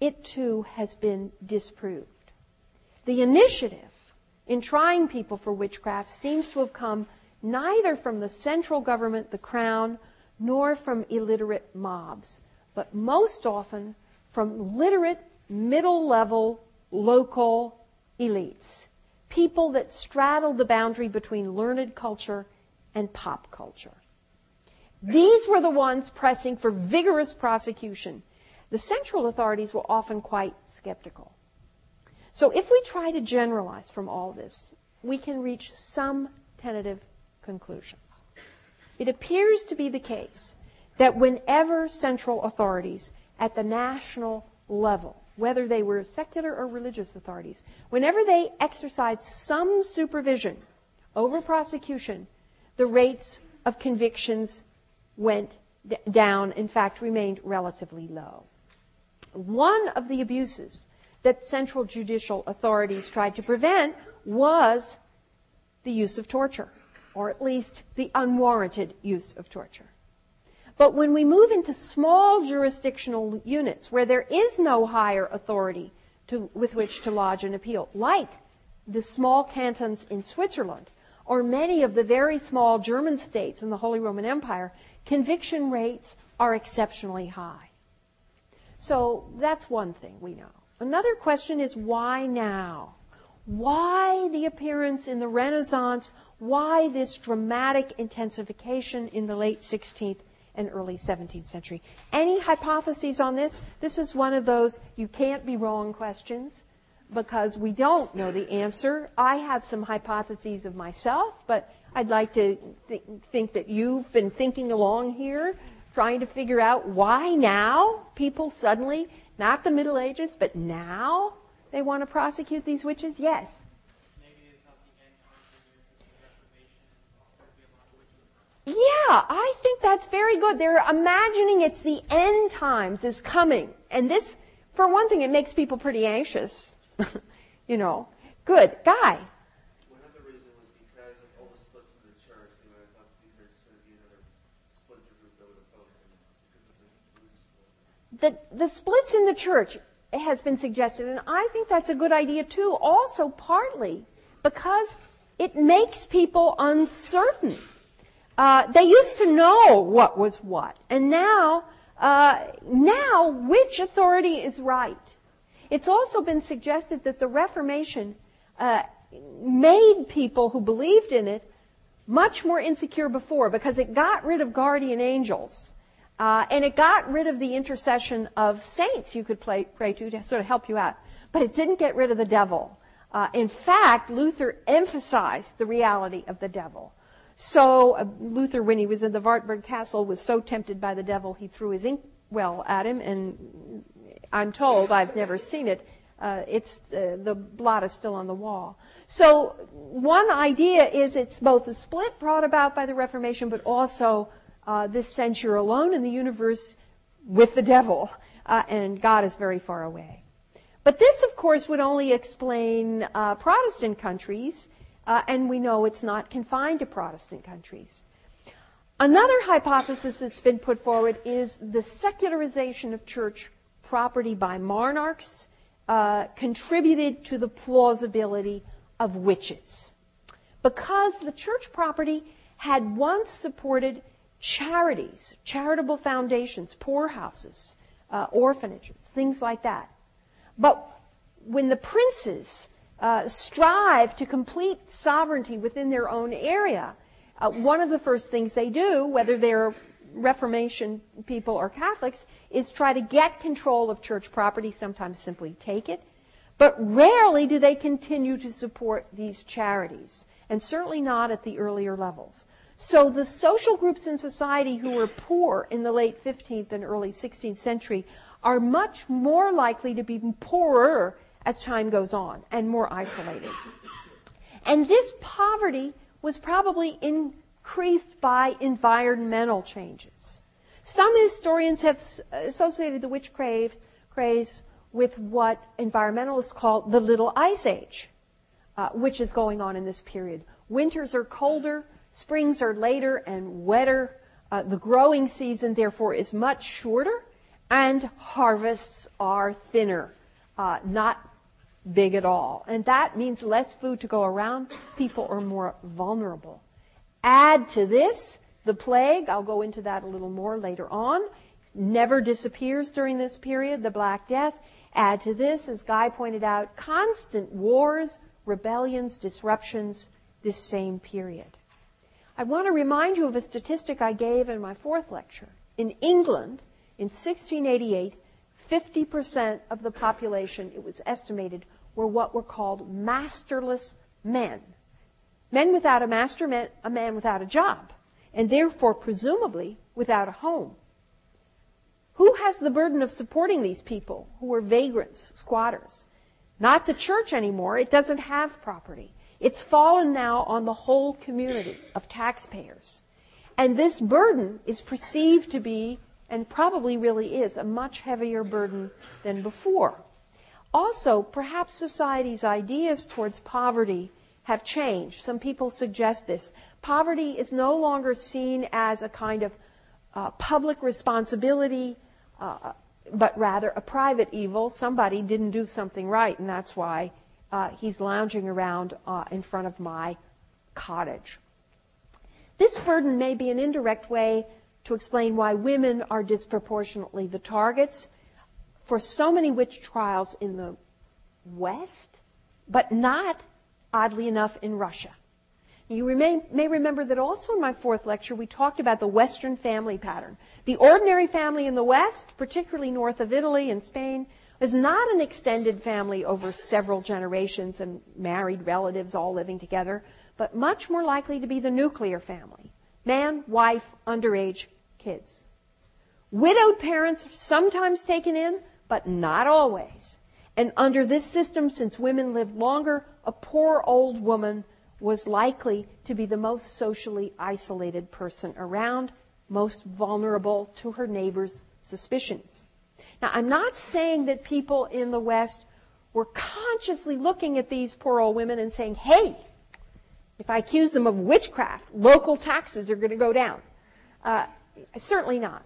It too has been disproved. The initiative in trying people for witchcraft seems to have come neither from the central government, the crown, nor from illiterate mobs, but most often from literate, middle level, local elites people that straddled the boundary between learned culture and pop culture. These were the ones pressing for vigorous prosecution. The central authorities were often quite skeptical. So if we try to generalize from all this, we can reach some tentative conclusions. It appears to be the case that whenever central authorities at the national level whether they were secular or religious authorities, whenever they exercised some supervision over prosecution, the rates of convictions went d- down, in fact, remained relatively low. One of the abuses that central judicial authorities tried to prevent was the use of torture, or at least the unwarranted use of torture. But when we move into small jurisdictional units where there is no higher authority to, with which to lodge an appeal, like the small cantons in Switzerland, or many of the very small German states in the Holy Roman Empire, conviction rates are exceptionally high. So that's one thing we know. Another question is why now? Why the appearance in the Renaissance? Why this dramatic intensification in the late 16th and early 17th century. Any hypotheses on this? This is one of those you can't be wrong questions because we don't know the answer. I have some hypotheses of myself, but I'd like to th- think that you've been thinking along here, trying to figure out why now people suddenly, not the Middle Ages, but now they want to prosecute these witches? Yes. Yeah, I think that's very good. They're imagining it's the end times is coming. And this, for one thing, it makes people pretty anxious. you know. Good. Guy. One of the reasons was because of all the splits in the church. You know, I thought these are just going to be another splinter group that would oppose him because of The, the the splits in the church has been suggested, and I think that's a good idea too, also partly because it makes people uncertain. Uh, they used to know what was what, and now, uh, now which authority is right? It's also been suggested that the Reformation uh, made people who believed in it much more insecure before because it got rid of guardian angels. Uh, and it got rid of the intercession of saints you could play, pray to to sort of help you out. But it didn't get rid of the devil. Uh, in fact, Luther emphasized the reality of the devil. So uh, Luther, when he was in the Wartburg Castle, was so tempted by the devil, he threw his inkwell at him, and I'm told, I've never seen it, uh, it's uh, the blot is still on the wall. So one idea is it's both a split brought about by the Reformation, but also uh, this sense you're alone in the universe with the devil, uh, and God is very far away. But this, of course, would only explain uh, Protestant countries uh, and we know it's not confined to Protestant countries. Another hypothesis that's been put forward is the secularization of church property by monarchs uh, contributed to the plausibility of witches. Because the church property had once supported charities, charitable foundations, poorhouses, uh, orphanages, things like that. But when the princes uh, strive to complete sovereignty within their own area, uh, one of the first things they do, whether they're Reformation people or Catholics, is try to get control of church property, sometimes simply take it. But rarely do they continue to support these charities, and certainly not at the earlier levels. So the social groups in society who were poor in the late 15th and early 16th century are much more likely to be poorer as time goes on and more isolated. And this poverty was probably increased by environmental changes. Some historians have associated the witch crave, craze with what environmentalists call the Little Ice Age, uh, which is going on in this period. Winters are colder, springs are later and wetter. Uh, the growing season, therefore, is much shorter, and harvests are thinner, uh, not big at all. And that means less food to go around. People are more vulnerable. Add to this the plague. I'll go into that a little more later on. Never disappears during this period, the Black Death. Add to this, as Guy pointed out, constant wars, rebellions, disruptions this same period. I want to remind you of a statistic I gave in my fourth lecture. In England, in 1688, 50% of the population, it was estimated, were what were called masterless men. Men without a master meant a man without a job, and therefore, presumably, without a home. Who has the burden of supporting these people who were vagrants, squatters? Not the church anymore. It doesn't have property. It's fallen now on the whole community of taxpayers. And this burden is perceived to be, and probably really is, a much heavier burden than before. Also, perhaps society's ideas towards poverty have changed. Some people suggest this. Poverty is no longer seen as a kind of uh, public responsibility, uh, but rather a private evil. Somebody didn't do something right, and that's why uh, he's lounging around uh, in front of my cottage. This burden may be an indirect way to explain why women are disproportionately the targets for so many witch trials in the West, but not, oddly enough, in Russia. You may, may remember that also in my fourth lecture we talked about the Western family pattern. The ordinary family in the West, particularly north of Italy and Spain, is not an extended family over several generations and married relatives all living together, but much more likely to be the nuclear family. Man, wife, underage kids. Widowed parents are sometimes taken in, but not always. And under this system, since women lived longer, a poor old woman was likely to be the most socially isolated person around, most vulnerable to her neighbor's suspicions. Now, I'm not saying that people in the West were consciously looking at these poor old women and saying, hey, if I accuse them of witchcraft, local taxes are going to go down. Uh, certainly not.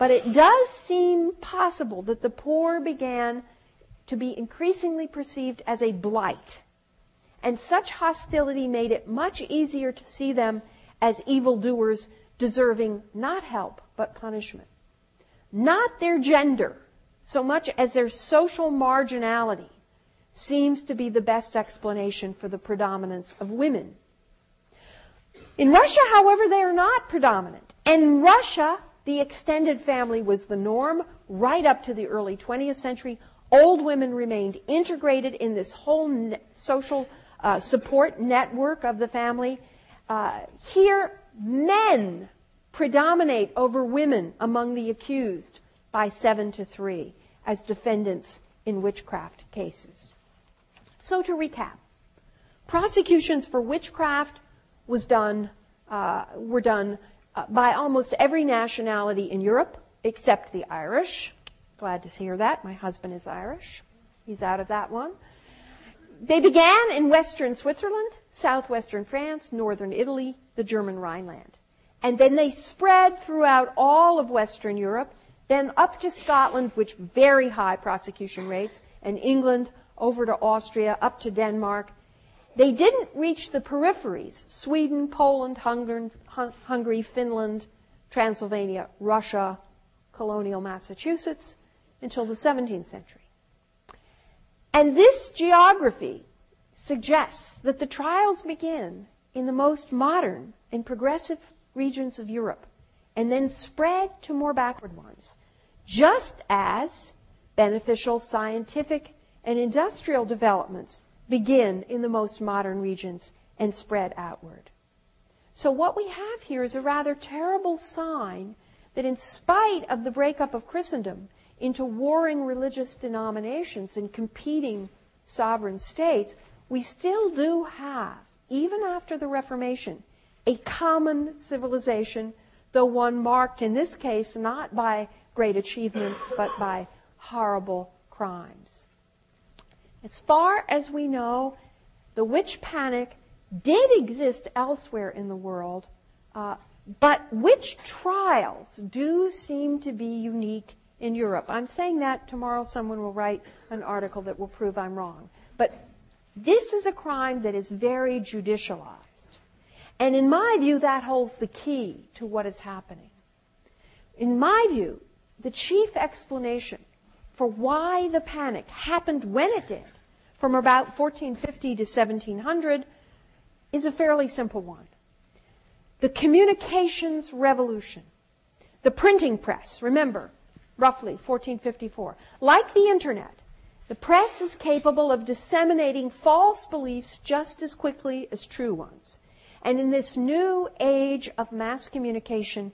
But it does seem possible that the poor began to be increasingly perceived as a blight and such hostility made it much easier to see them as evildoers deserving not help, but punishment. Not their gender, so much as their social marginality, seems to be the best explanation for the predominance of women. In Russia, however, they are not predominant. And Russia, the extended family was the norm right up to the early 20th century. Old women remained integrated in this whole social uh, support network of the family. Uh, here, men predominate over women among the accused by seven to three as defendants in witchcraft cases. So to recap, prosecutions for witchcraft was done, uh, were done Uh, by almost every nationality in Europe except the Irish. Glad to hear that. My husband is Irish. He's out of that one. They began in western Switzerland, southwestern France, northern Italy, the German Rhineland. And then they spread throughout all of Western Europe, then up to Scotland, which very high prosecution rates, and England, over to Austria, up to Denmark. They didn't reach the peripheries, Sweden, Poland, Hungary, Finland, Transylvania, Russia, colonial Massachusetts, until the 17th century. And this geography suggests that the trials begin in the most modern and progressive regions of Europe and then spread to more backward ones, just as beneficial scientific and industrial developments begin in the most modern regions and spread outward. So what we have here is a rather terrible sign that in spite of the breakup of Christendom, into warring religious denominations and competing sovereign states, we still do have, even after the Reformation, a common civilization, though one marked in this case not by great achievements, but by horrible crimes. As far as we know, the witch panic did exist elsewhere in the world, uh, but witch trials do seem to be unique in Europe. I'm saying that tomorrow someone will write an article that will prove I'm wrong. But this is a crime that is very judicialized. And in my view, that holds the key to what is happening. In my view, the chief explanation for why the panic happened when it did, from about 1450 to 1700, is a fairly simple one. The communications revolution. The printing press, remember, roughly 1454. Like the internet, the press is capable of disseminating false beliefs just as quickly as true ones. And in this new age of mass communication,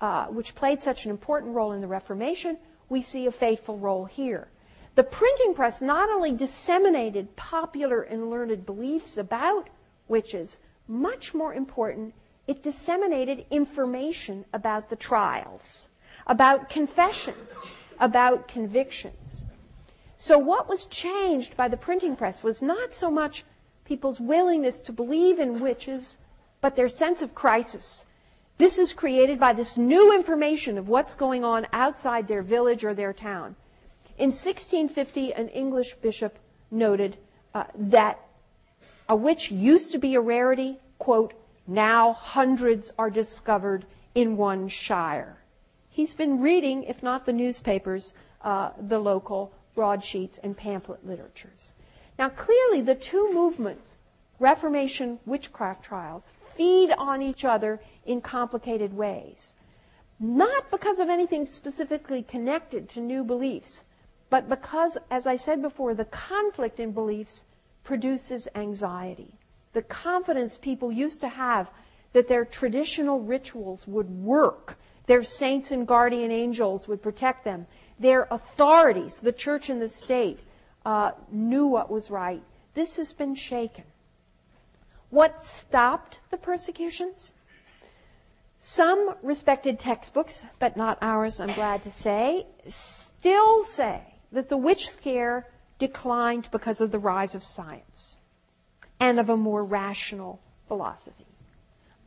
uh, which played such an important role in the Reformation, we see a faithful role here. The printing press not only disseminated popular and learned beliefs about witches, much more important, it disseminated information about the trials, about confessions, about convictions. So, what was changed by the printing press was not so much people's willingness to believe in witches, but their sense of crisis. This is created by this new information of what's going on outside their village or their town. In 1650, an English bishop noted uh, that a witch used to be a rarity, quote, now hundreds are discovered in one shire. He's been reading, if not the newspapers, uh, the local broadsheets and pamphlet literatures. Now, clearly, the two movements, Reformation witchcraft trials, feed on each other in complicated ways. Not because of anything specifically connected to new beliefs, but because, as I said before, the conflict in beliefs produces anxiety. The confidence people used to have that their traditional rituals would work, their saints and guardian angels would protect them, their authorities, the church and the state, uh, knew what was right. This has been shaken. What stopped the persecutions? Some respected textbooks, but not ours, I'm glad to say, still say that the witch scare declined because of the rise of science and of a more rational philosophy.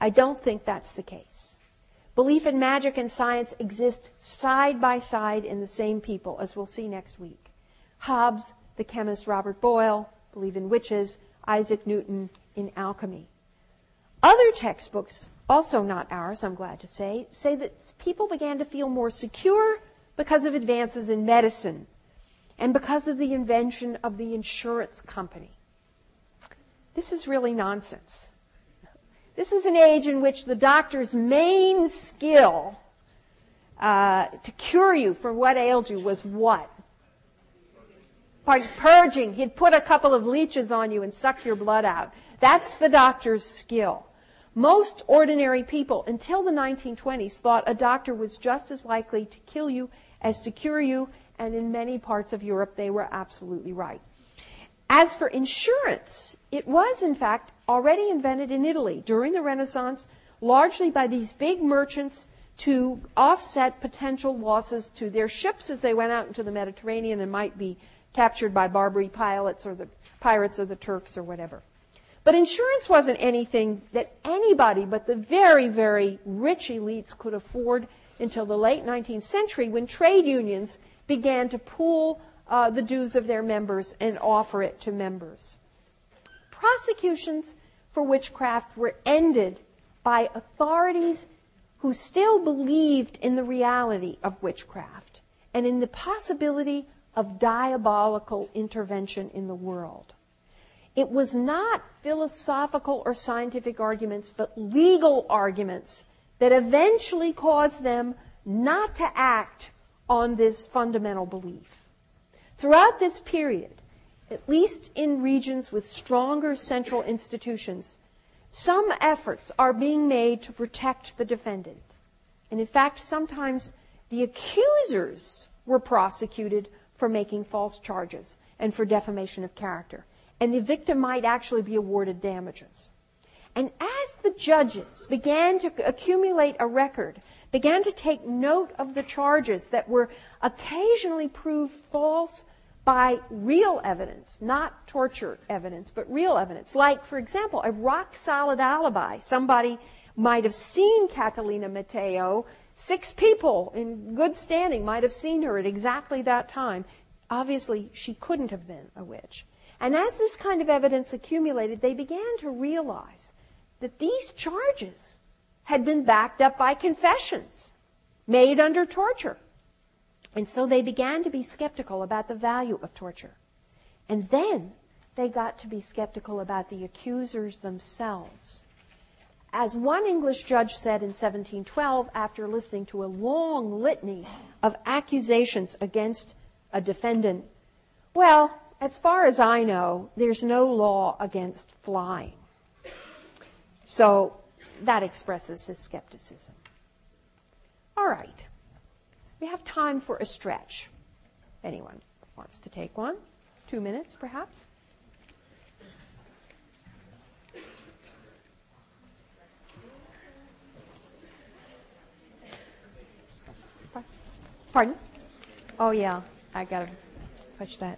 I don't think that's the case. Belief in magic and science exist side by side in the same people, as we'll see next week. Hobbes, the chemist Robert Boyle, believe in witches, Isaac Newton in alchemy. Other textbooks, also not ours, I'm glad to say, say that people began to feel more secure because of advances in medicine and because of the invention of the insurance company. This is really nonsense. This is an age in which the doctor's main skill uh, to cure you from what ailed you was what? Purging. He'd put a couple of leeches on you and suck your blood out. That's the doctor's skill. Most ordinary people until the 1920s thought a doctor was just as likely to kill you as to cure you and in many parts of Europe they were absolutely right. As for insurance, it was in fact already invented in Italy during the Renaissance, largely by these big merchants to offset potential losses to their ships as they went out into the Mediterranean and might be captured by Barbary pilots or the pirates or the Turks or whatever. But insurance wasn't anything that anybody but the very, very rich elites could afford until the late 19th century when trade unions began to pool uh, the dues of their members and offer it to members. Prosecutions for witchcraft were ended by authorities who still believed in the reality of witchcraft and in the possibility of diabolical intervention in the world. It was not philosophical or scientific arguments, but legal arguments that eventually caused them not to act on this fundamental belief. Throughout this period, at least in regions with stronger central institutions, some efforts are being made to protect the defendant. And in fact, sometimes the accusers were prosecuted for making false charges and for defamation of character. And the victim might actually be awarded damages. And as the judges began to accumulate a record began to take note of the charges that were occasionally proved false by real evidence, not torture evidence, but real evidence. Like, for example, a rock solid alibi. Somebody might have seen Catalina Matheo. Six people in good standing might have seen her at exactly that time. Obviously, she couldn't have been a witch. And as this kind of evidence accumulated, they began to realize that these charges had been backed up by confessions made under torture. And so they began to be skeptical about the value of torture. And then they got to be skeptical about the accusers themselves. As one English judge said in 1712, after listening to a long litany of accusations against a defendant, well, as far as I know, there's no law against flying. So that expresses his skepticism. All right. We have time for a stretch. Anyone wants to take one? Two minutes, perhaps? Pardon? Oh, yeah. I got to push that.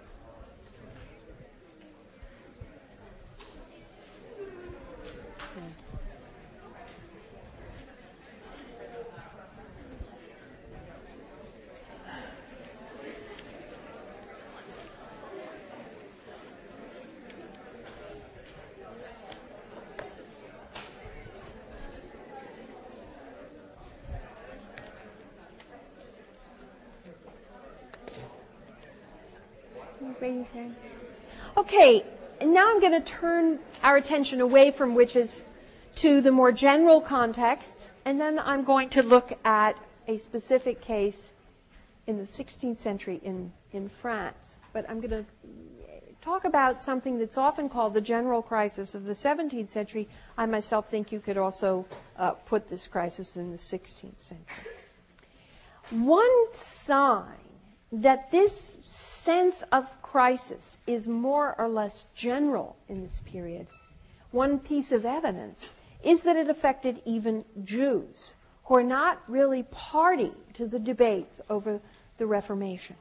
Okay now I'm going to turn our attention away from witches to the more general context, and then I'm going to look at a specific case in the 16th century in, in France. But I'm going to talk about something that's often called the general crisis of the 17th century. I myself think you could also uh, put this crisis in the 16th century. One sign that this sense of crisis is more or less general in this period, one piece of evidence is that it affected even Jews who are not really party to the debates over the Reformation.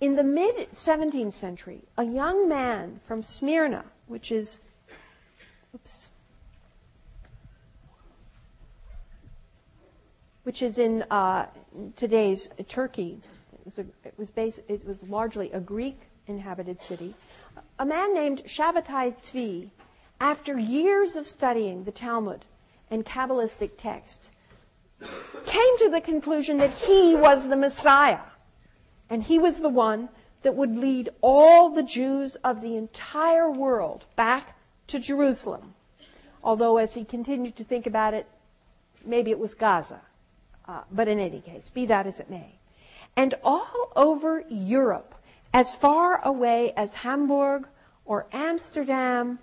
In the mid 17th century, a young man from Smyrna, which is, oops, which is in uh, today's Turkey, was, a, it was based, it was largely a Greek inhabited city. A man named Shabbatai Tzvi, after years of studying the Talmud and Kabbalistic texts, came to the conclusion that he was the Messiah. And he was the one that would lead all the Jews of the entire world back to Jerusalem. Although, as he continued to think about it, maybe it was Gaza. Uh, but in any case, be that as it may. And all over Europe, as far away as Hamburg or Amsterdam,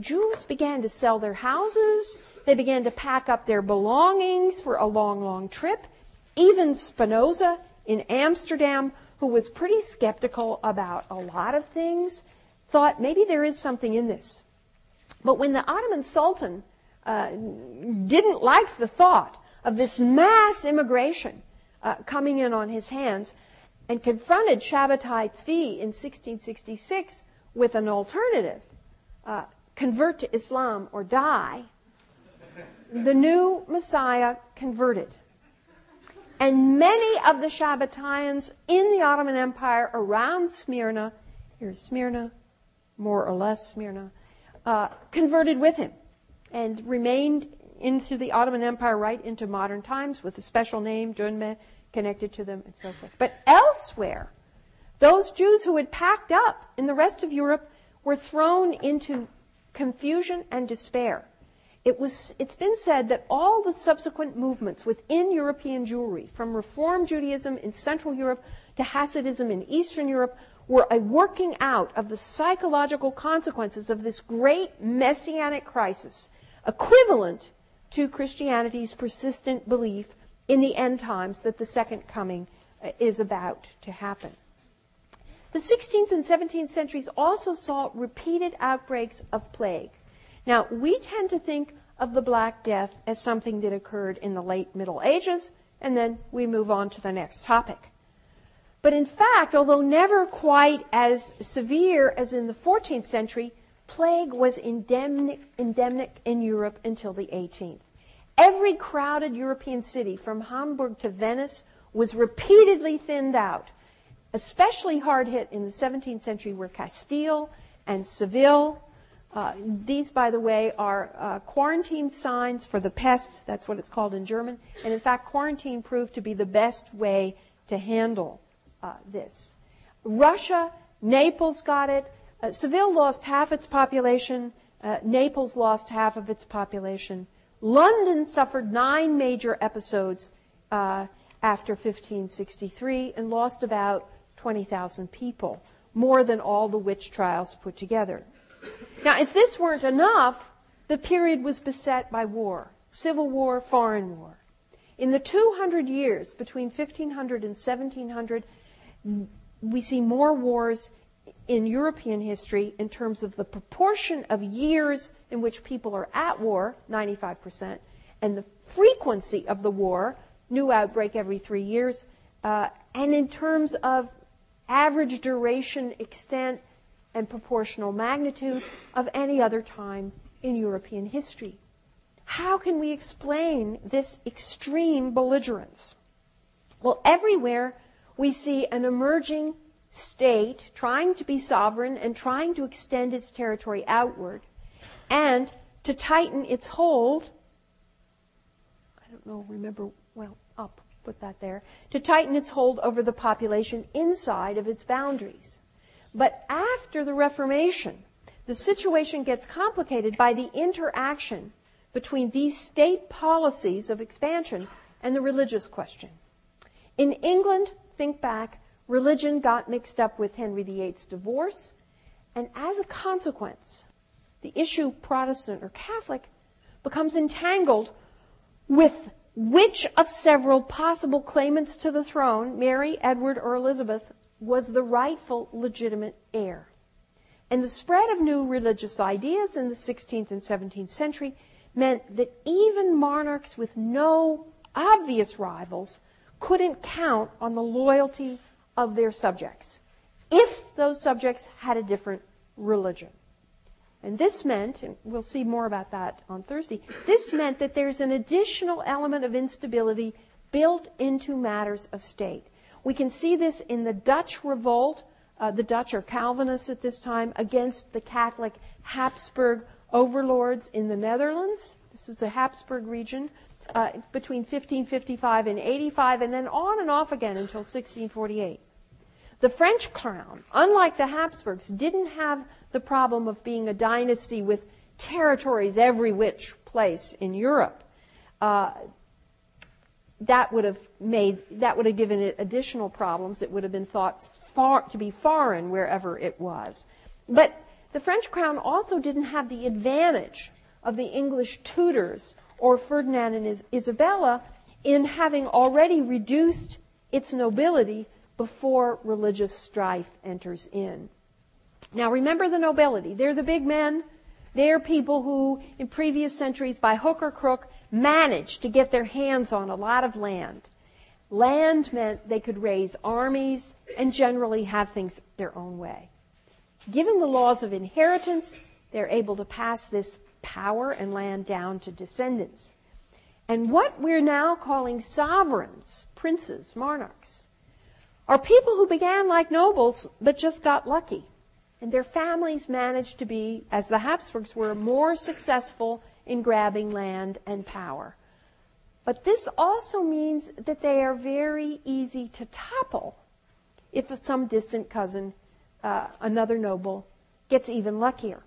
Jews began to sell their houses. They began to pack up their belongings for a long, long trip. Even Spinoza in Amsterdam, who was pretty skeptical about a lot of things, thought maybe there is something in this. But when the Ottoman Sultan uh, didn't like the thought of this mass immigration uh, coming in on his hands and confronted Shabbatai Tzvi in 1666 with an alternative uh, convert to Islam or die, the new Messiah converted. And many of the Shabbataians in the Ottoman Empire around Smyrna, here's Smyrna, more or less Smyrna, uh, converted with him and remained into the Ottoman Empire right into modern times with a special name, Dönme, connected to them and so forth. But elsewhere, those Jews who had packed up in the rest of Europe were thrown into confusion and despair. It was, it's been said that all the subsequent movements within European Jewry, from Reform Judaism in Central Europe to Hasidism in Eastern Europe, were a working out of the psychological consequences of this great messianic crisis, equivalent to Christianity's persistent belief in the end times that the second coming uh, is about to happen. The 16th and 17th centuries also saw repeated outbreaks of plague. Now, we tend to think of the Black Death as something that occurred in the late Middle Ages, and then we move on to the next topic. But in fact, although never quite as severe as in the 14th century, plague was endemic, endemic in Europe until the 18th. Every crowded European city, from Hamburg to Venice, was repeatedly thinned out. Especially hard hit in the 17th century were Castile and Seville. Uh, these, by the way, are uh, quarantine signs for the pest. That's what it's called in German. And in fact, quarantine proved to be the best way to handle uh, this. Russia, Naples got it. Uh, Seville lost half its population. Uh, Naples lost half of its population. London suffered nine major episodes uh, after 1563 and lost about 20,000 people, more than all the witch trials put together. Now, if this weren't enough, the period was beset by war. civil war, foreign war. In the 200 years between 1500 and 1700, we see more wars in European history in terms of the proportion of years in which people are at war, 95%, and the frequency of the war, new outbreak every three years, uh, and in terms of average duration, extent, and proportional magnitude of any other time in European history. How can we explain this extreme belligerence? Well, everywhere we see an emerging state trying to be sovereign and trying to extend its territory outward and to tighten its hold. I don't know, remember, well, I'll put that there. To tighten its hold over the population inside of its boundaries. But after the Reformation, the situation gets complicated by the interaction between these state policies of expansion and the religious question. In England, think back, religion got mixed up with Henry VIII's divorce, and as a consequence, the issue Protestant or Catholic becomes entangled with which of several possible claimants to the throne, Mary, Edward, or Elizabeth, was the rightful legitimate heir. And the spread of new religious ideas in the 16th and 17th century meant that even monarchs with no obvious rivals couldn't count on the loyalty of their subjects if those subjects had a different religion. And this meant, and we'll see more about that on Thursday, this meant that there's an additional element of instability built into matters of state. We can see this in the Dutch revolt. Uh, the Dutch are Calvinists at this time against the Catholic Habsburg overlords in the Netherlands. This is the Habsburg region uh, between 1555 and 85, and then on and off again until 1648. The French crown, unlike the Habsburgs, didn't have the problem of being a dynasty with territories every which place in Europe. Uh, that would have made that would have given it additional problems. It would have been thought far, to be foreign wherever it was. But the French crown also didn't have the advantage of the English Tudors or Ferdinand and Isabella in having already reduced its nobility before religious strife enters in. Now remember the nobility. They're the big men. They're people who, in previous centuries, by hook or crook, managed to get their hands on a lot of land. Land meant they could raise armies and generally have things their own way. Given the laws of inheritance, they're able to pass this power and land down to descendants. And what we're now calling sovereigns, princes, monarchs, are people who began like nobles but just got lucky. And their families managed to be, as the Habsburgs were, more successful in grabbing land and power. But this also means that they are very easy to topple if some distant cousin uh, another noble gets even luckier.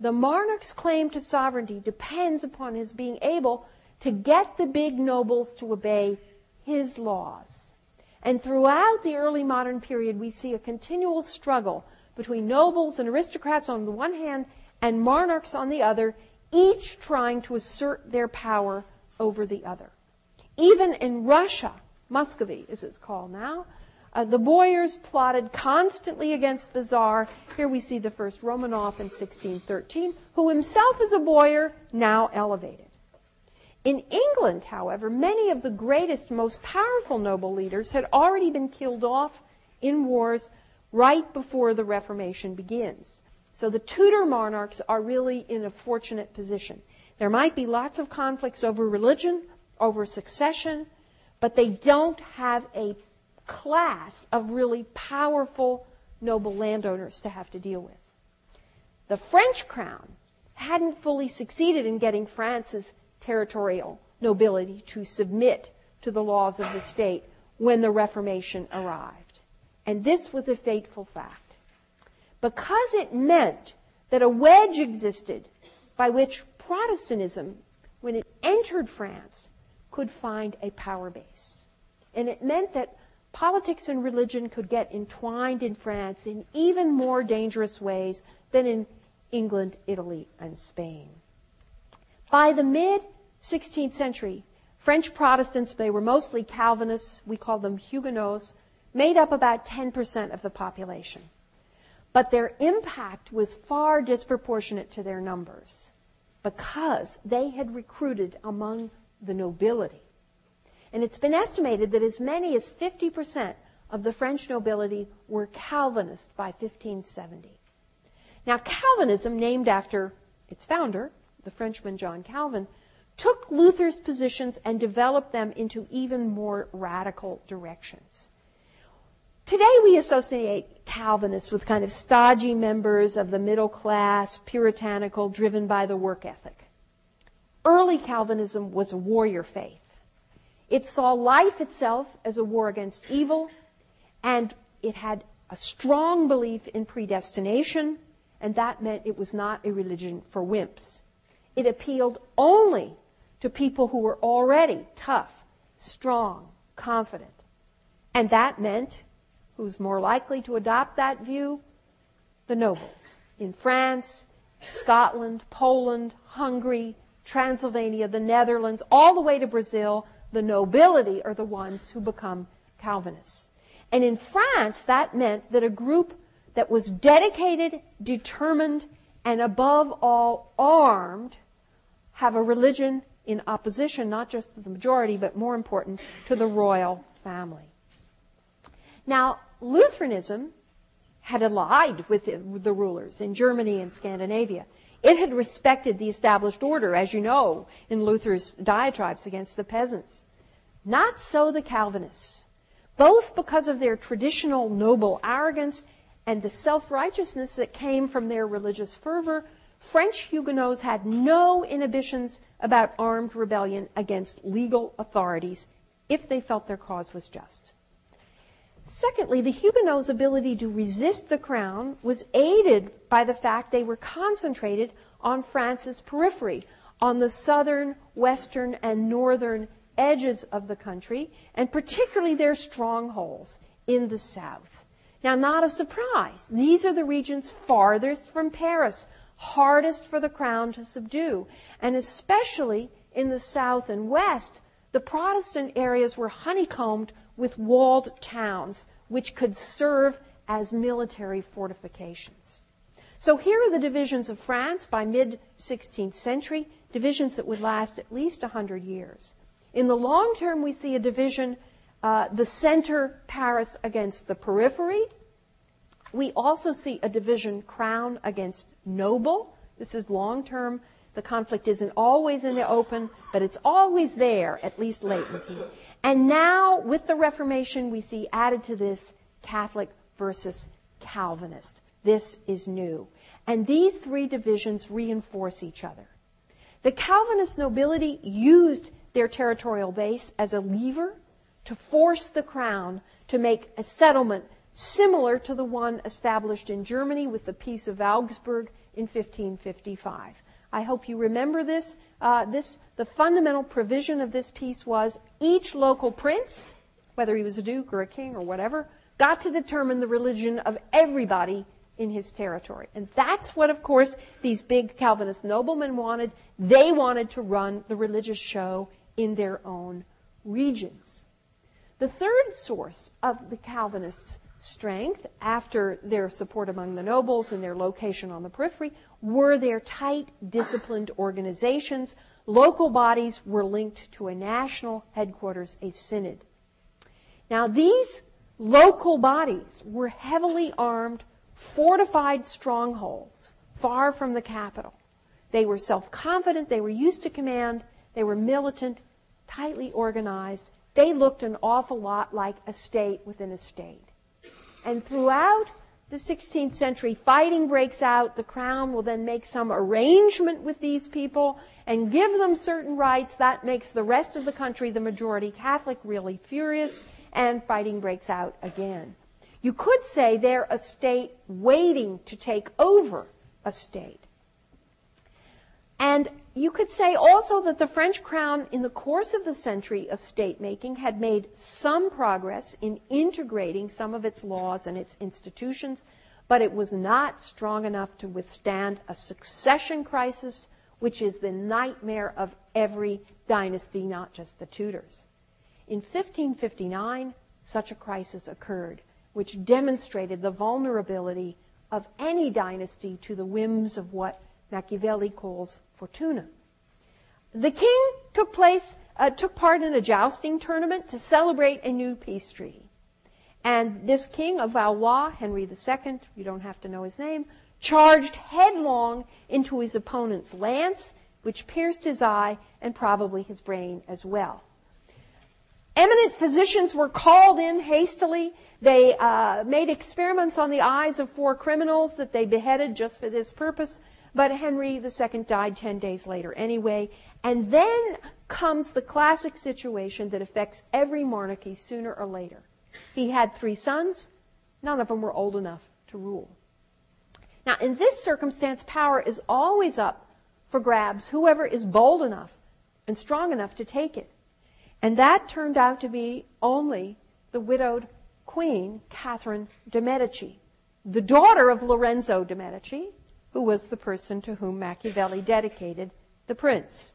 The monarch's claim to sovereignty depends upon his being able to get the big nobles to obey his laws. And throughout the early modern period, we see a continual struggle between nobles and aristocrats on the one hand and monarchs on the other, each trying to assert their power over the other. Even in Russia, Muscovy as it's called now, uh, the boyars plotted constantly against the Tsar. Here we see the first Romanov in 1613, who himself is a boyar, now elevated. In England, however, many of the greatest, most powerful noble leaders had already been killed off in wars right before the Reformation begins. So the Tudor monarchs are really in a fortunate position. There might be lots of conflicts over religion, over succession, but they don't have a class of really powerful noble landowners to have to deal with. The French crown hadn't fully succeeded in getting France's territorial nobility to submit to the laws of the state when the Reformation arrived. And this was a fateful fact. Because it meant that a wedge existed by which Protestantism, when it entered France, could find a power base. And it meant that politics and religion could get entwined in France in even more dangerous ways than in England, Italy, and Spain. By the mid 16th century, French Protestants, they were mostly Calvinists, we call them Huguenots, made up about 10% of the population. But their impact was far disproportionate to their numbers because they had recruited among the nobility. And it's been estimated that as many as 50% of the French nobility were Calvinist by 1570. Now, Calvinism, named after its founder, the Frenchman John Calvin, took Luther's positions and developed them into even more radical directions. Today we associate Calvinists with kind of stodgy members of the middle class, puritanical, driven by the work ethic. Early Calvinism was a warrior faith. It saw life itself as a war against evil, and it had a strong belief in predestination, and that meant it was not a religion for wimps. It appealed only to people who were already tough, strong, confident. And that meant who's more likely to adopt that view? The nobles. In France, Scotland, Poland, Hungary, Transylvania, the Netherlands, all the way to Brazil, the nobility are the ones who become Calvinists. And in France, that meant that a group that was dedicated, determined, and above all armed have a religion in opposition not just to the majority, but more important, to the royal family. Now, Lutheranism had allied with the, rulers in Germany and Scandinavia. It had respected the established order, as you know, in Luther's diatribes against the peasants. Not so the Calvinists, both because of their traditional noble arrogance and the self righteousness that came from their religious fervor, French Huguenots had no inhibitions about armed rebellion against legal authorities if they felt their cause was just. Secondly, the Huguenots' ability to resist the crown was aided by the fact they were concentrated on France's periphery, on the southern, western, and northern edges of the country, and particularly their strongholds in the south. Now, not a surprise. These are the regions farthest from Paris, hardest for the crown to subdue. And especially in the south and west, the Protestant areas were honeycombed with walled towns, which could serve as military fortifications. So here are the divisions of France by mid 16th century, divisions that would last at least 100 years. In the long term, we see a division, uh, the center, Paris, against the periphery, we also see a division crown against noble. This is long term. The conflict isn't always in the open, but it's always there, at least latently. And now, with the Reformation, we see added to this Catholic versus Calvinist. This is new. And these three divisions reinforce each other. The Calvinist nobility used their territorial base as a lever to force the crown to make a settlement similar to the one established in Germany with the Peace of Augsburg in 1555. I hope you remember this. Uh, this the fundamental provision of this peace was each local prince, whether he was a duke or a king or whatever, got to determine the religion of everybody in his territory. And that's what, of course, these big Calvinist noblemen wanted. They wanted to run the religious show in their own regions. The third source of the Calvinists' strength after their support among the nobles and their location on the periphery were their tight, disciplined organizations. Local bodies were linked to a national headquarters, a synod. Now, these local bodies were heavily armed, fortified strongholds far from the capital. They were self confident, they were used to command, they were militant, tightly organized. They looked an awful lot like a state within a state. And throughout the 16th century, fighting breaks out. The crown will then make some arrangement with these people and give them certain rights. That makes the rest of the country, the majority Catholic, really furious, and fighting breaks out again. You could say they're a state waiting to take over a state. And you could say also that the French crown, in the course of the century of state making, had made some progress in integrating some of its laws and its institutions, but it was not strong enough to withstand a succession crisis which is the nightmare of every dynasty, not just the Tudors. In 1559, such a crisis occurred, which demonstrated the vulnerability of any dynasty to the whims of what Machiavelli calls fortuna. The king took place, uh, took part in a jousting tournament to celebrate a new peace treaty. And this king of Valois, Henry II, you don't have to know his name, charged headlong into his opponent's lance, which pierced his eye and probably his brain as well. Eminent physicians were called in hastily. They uh, made experiments on the eyes of four criminals that they beheaded just for this purpose. But Henry II died 10 days later anyway. And then comes the classic situation that affects every monarchy sooner or later. He had three sons. None of them were old enough to rule. Now, in this circumstance, power is always up for grabs, whoever is bold enough and strong enough to take it. And that turned out to be only the widowed queen, Catherine de' Medici, the daughter of Lorenzo de' Medici, who was the person to whom Machiavelli dedicated the prince.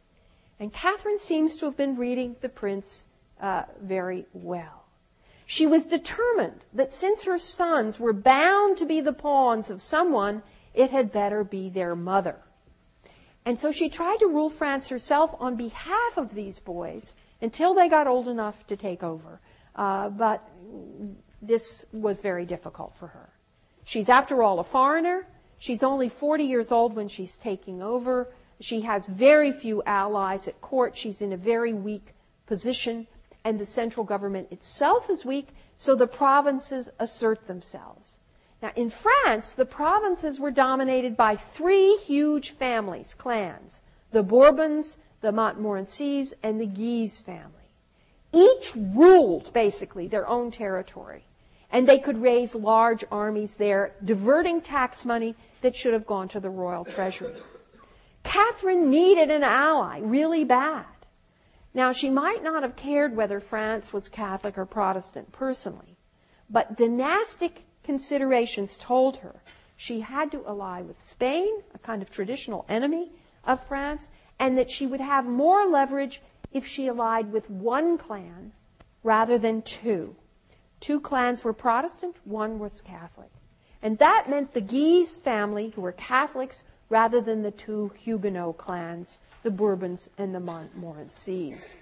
And Catherine seems to have been reading the prince uh, very well. She was determined that since her sons were bound to be the pawns of someone, it had better be their mother. And so she tried to rule France herself on behalf of these boys until they got old enough to take over. Uh, but this was very difficult for her. She's, after all, a foreigner. She's only 40 years old when she's taking over. She has very few allies at court. She's in a very weak position and the central government itself is weak, so the provinces assert themselves. Now, in France, the provinces were dominated by three huge families, clans the Bourbons, the Montmorencys, and the Guise family. Each ruled, basically, their own territory. And they could raise large armies there, diverting tax money that should have gone to the royal treasury. Catherine needed an ally really bad. Now, she might not have cared whether France was Catholic or Protestant personally, but dynastic considerations told her she had to ally with Spain, a kind of traditional enemy of France, and that she would have more leverage if she allied with one clan rather than two. Two clans were Protestant, one was Catholic. And that meant the Guise family, who were Catholics, rather than the two Huguenot clans the Bourbons and the Montmorencys.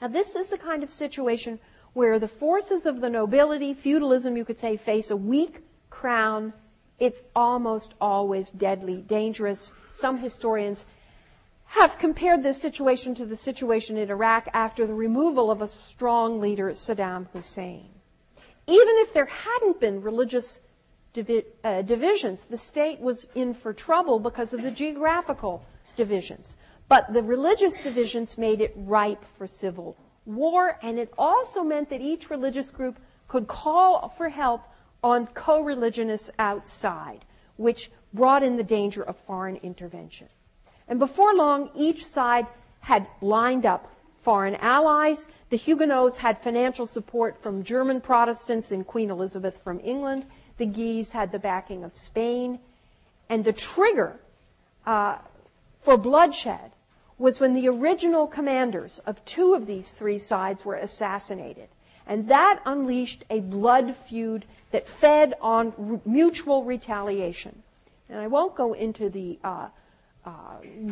Now, this is the kind of situation where the forces of the nobility, feudalism, you could say, face a weak crown. It's almost always deadly dangerous. Some historians have compared this situation to the situation in Iraq after the removal of a strong leader, Saddam Hussein. Even if there hadn't been religious divi- uh, divisions, the state was in for trouble because of the geographical divisions. But the religious divisions made it ripe for civil war, and it also meant that each religious group could call for help on co religionists outside, which brought in the danger of foreign intervention. And before long, each side had lined up foreign allies. The Huguenots had financial support from German Protestants and Queen Elizabeth from England. The Guise had the backing of Spain. And the trigger uh, for bloodshed was when the original commanders of two of these three sides were assassinated. And that unleashed a blood feud that fed on mutual retaliation. And I won't go into the uh, uh,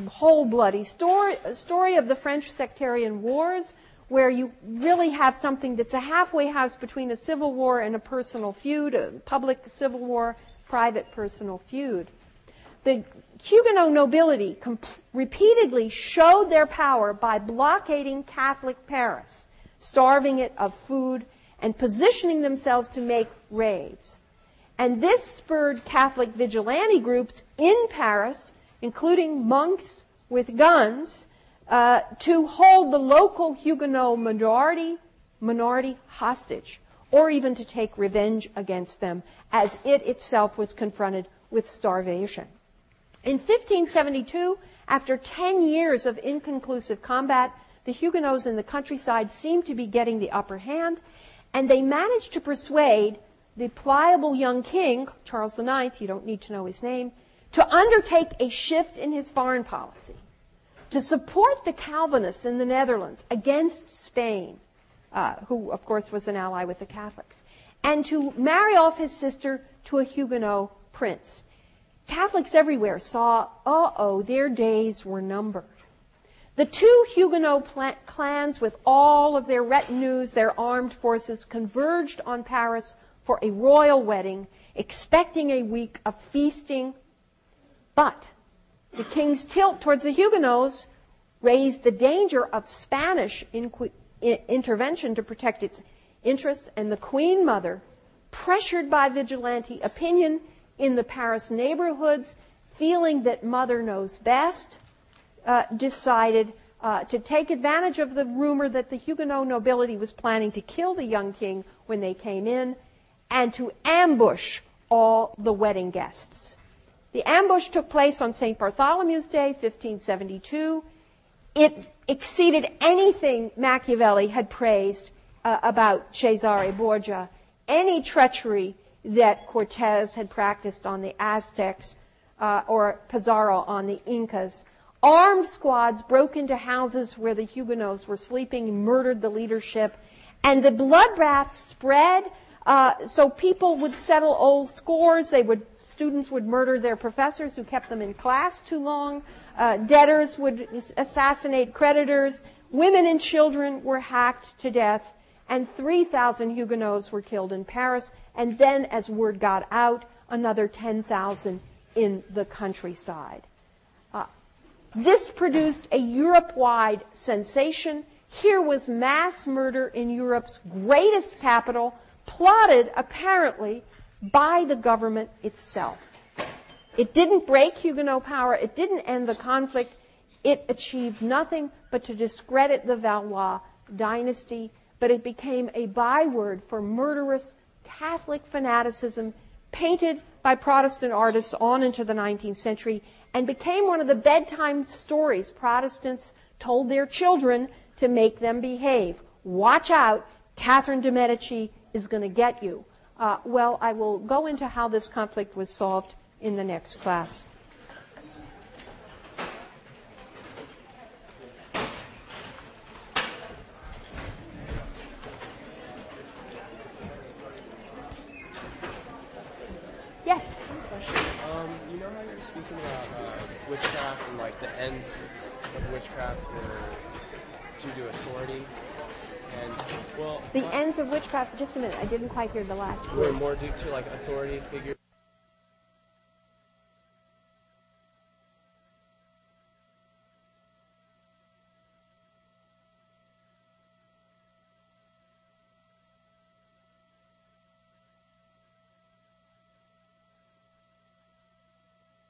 whole bloody story, story of the French sectarian wars, where you really have something that's a halfway house between a civil war and a personal feud, a public civil war, private personal feud. The Huguenot nobility comp- repeatedly showed their power by blockading Catholic Paris, starving it of food, and positioning themselves to make raids. And this spurred Catholic vigilante groups in Paris, including monks with guns, uh, to hold the local Huguenot minority, minority hostage, or even to take revenge against them as it itself was confronted with starvation. In 1572, after 10 years of inconclusive combat, the Huguenots in the countryside seemed to be getting the upper hand, and they managed to persuade the pliable young king, Charles IX, you don't need to know his name, to undertake a shift in his foreign policy, to support the Calvinists in the Netherlands against Spain, uh, who, of course, was an ally with the Catholics, and to marry off his sister to a Huguenot prince. Catholics everywhere saw, uh oh, their days were numbered. The two Huguenot clans, with all of their retinues, their armed forces, converged on Paris for a royal wedding, expecting a week of feasting. But the king's tilt towards the Huguenots raised the danger of Spanish inqu- intervention to protect its interests, and the Queen Mother, pressured by vigilante opinion in the Paris neighborhoods, feeling that Mother knows best, uh, decided uh, to take advantage of the rumor that the Huguenot nobility was planning to kill the young king when they came in and to ambush all the wedding guests. The ambush took place on St. Bartholomew's Day, 1572. It exceeded anything Machiavelli had praised uh, about Cesare Borgia, any treachery that Cortez had practiced on the Aztecs uh, or Pizarro on the Incas. Armed squads broke into houses where the Huguenots were sleeping, murdered the leadership, and the bloodbath spread. Uh, so people would settle old scores. They would students would murder their professors who kept them in class too long. Uh, debtors would assassinate creditors. Women and children were hacked to death, and 3,000 Huguenots were killed in Paris. And then, as word got out, another 10,000 in the countryside. This produced a Europe wide sensation. Here was mass murder in Europe's greatest capital, plotted apparently by the government itself. It didn't break Huguenot power, it didn't end the conflict, it achieved nothing but to discredit the Valois dynasty, but it became a byword for murderous Catholic fanaticism painted by Protestant artists on into the 19th century and became one of the bedtime stories Protestants told their children to make them behave. Watch out, Catherine de' Medici is going to get you. Uh, well, I will go into how this conflict was solved in the next class. Yes? Um, you know how you're speaking about uh, witchcraft and like the ends of witchcraft were due to authority, and well, The ends of witchcraft, just a minute, I didn't quite hear the last were more due to like authority figures.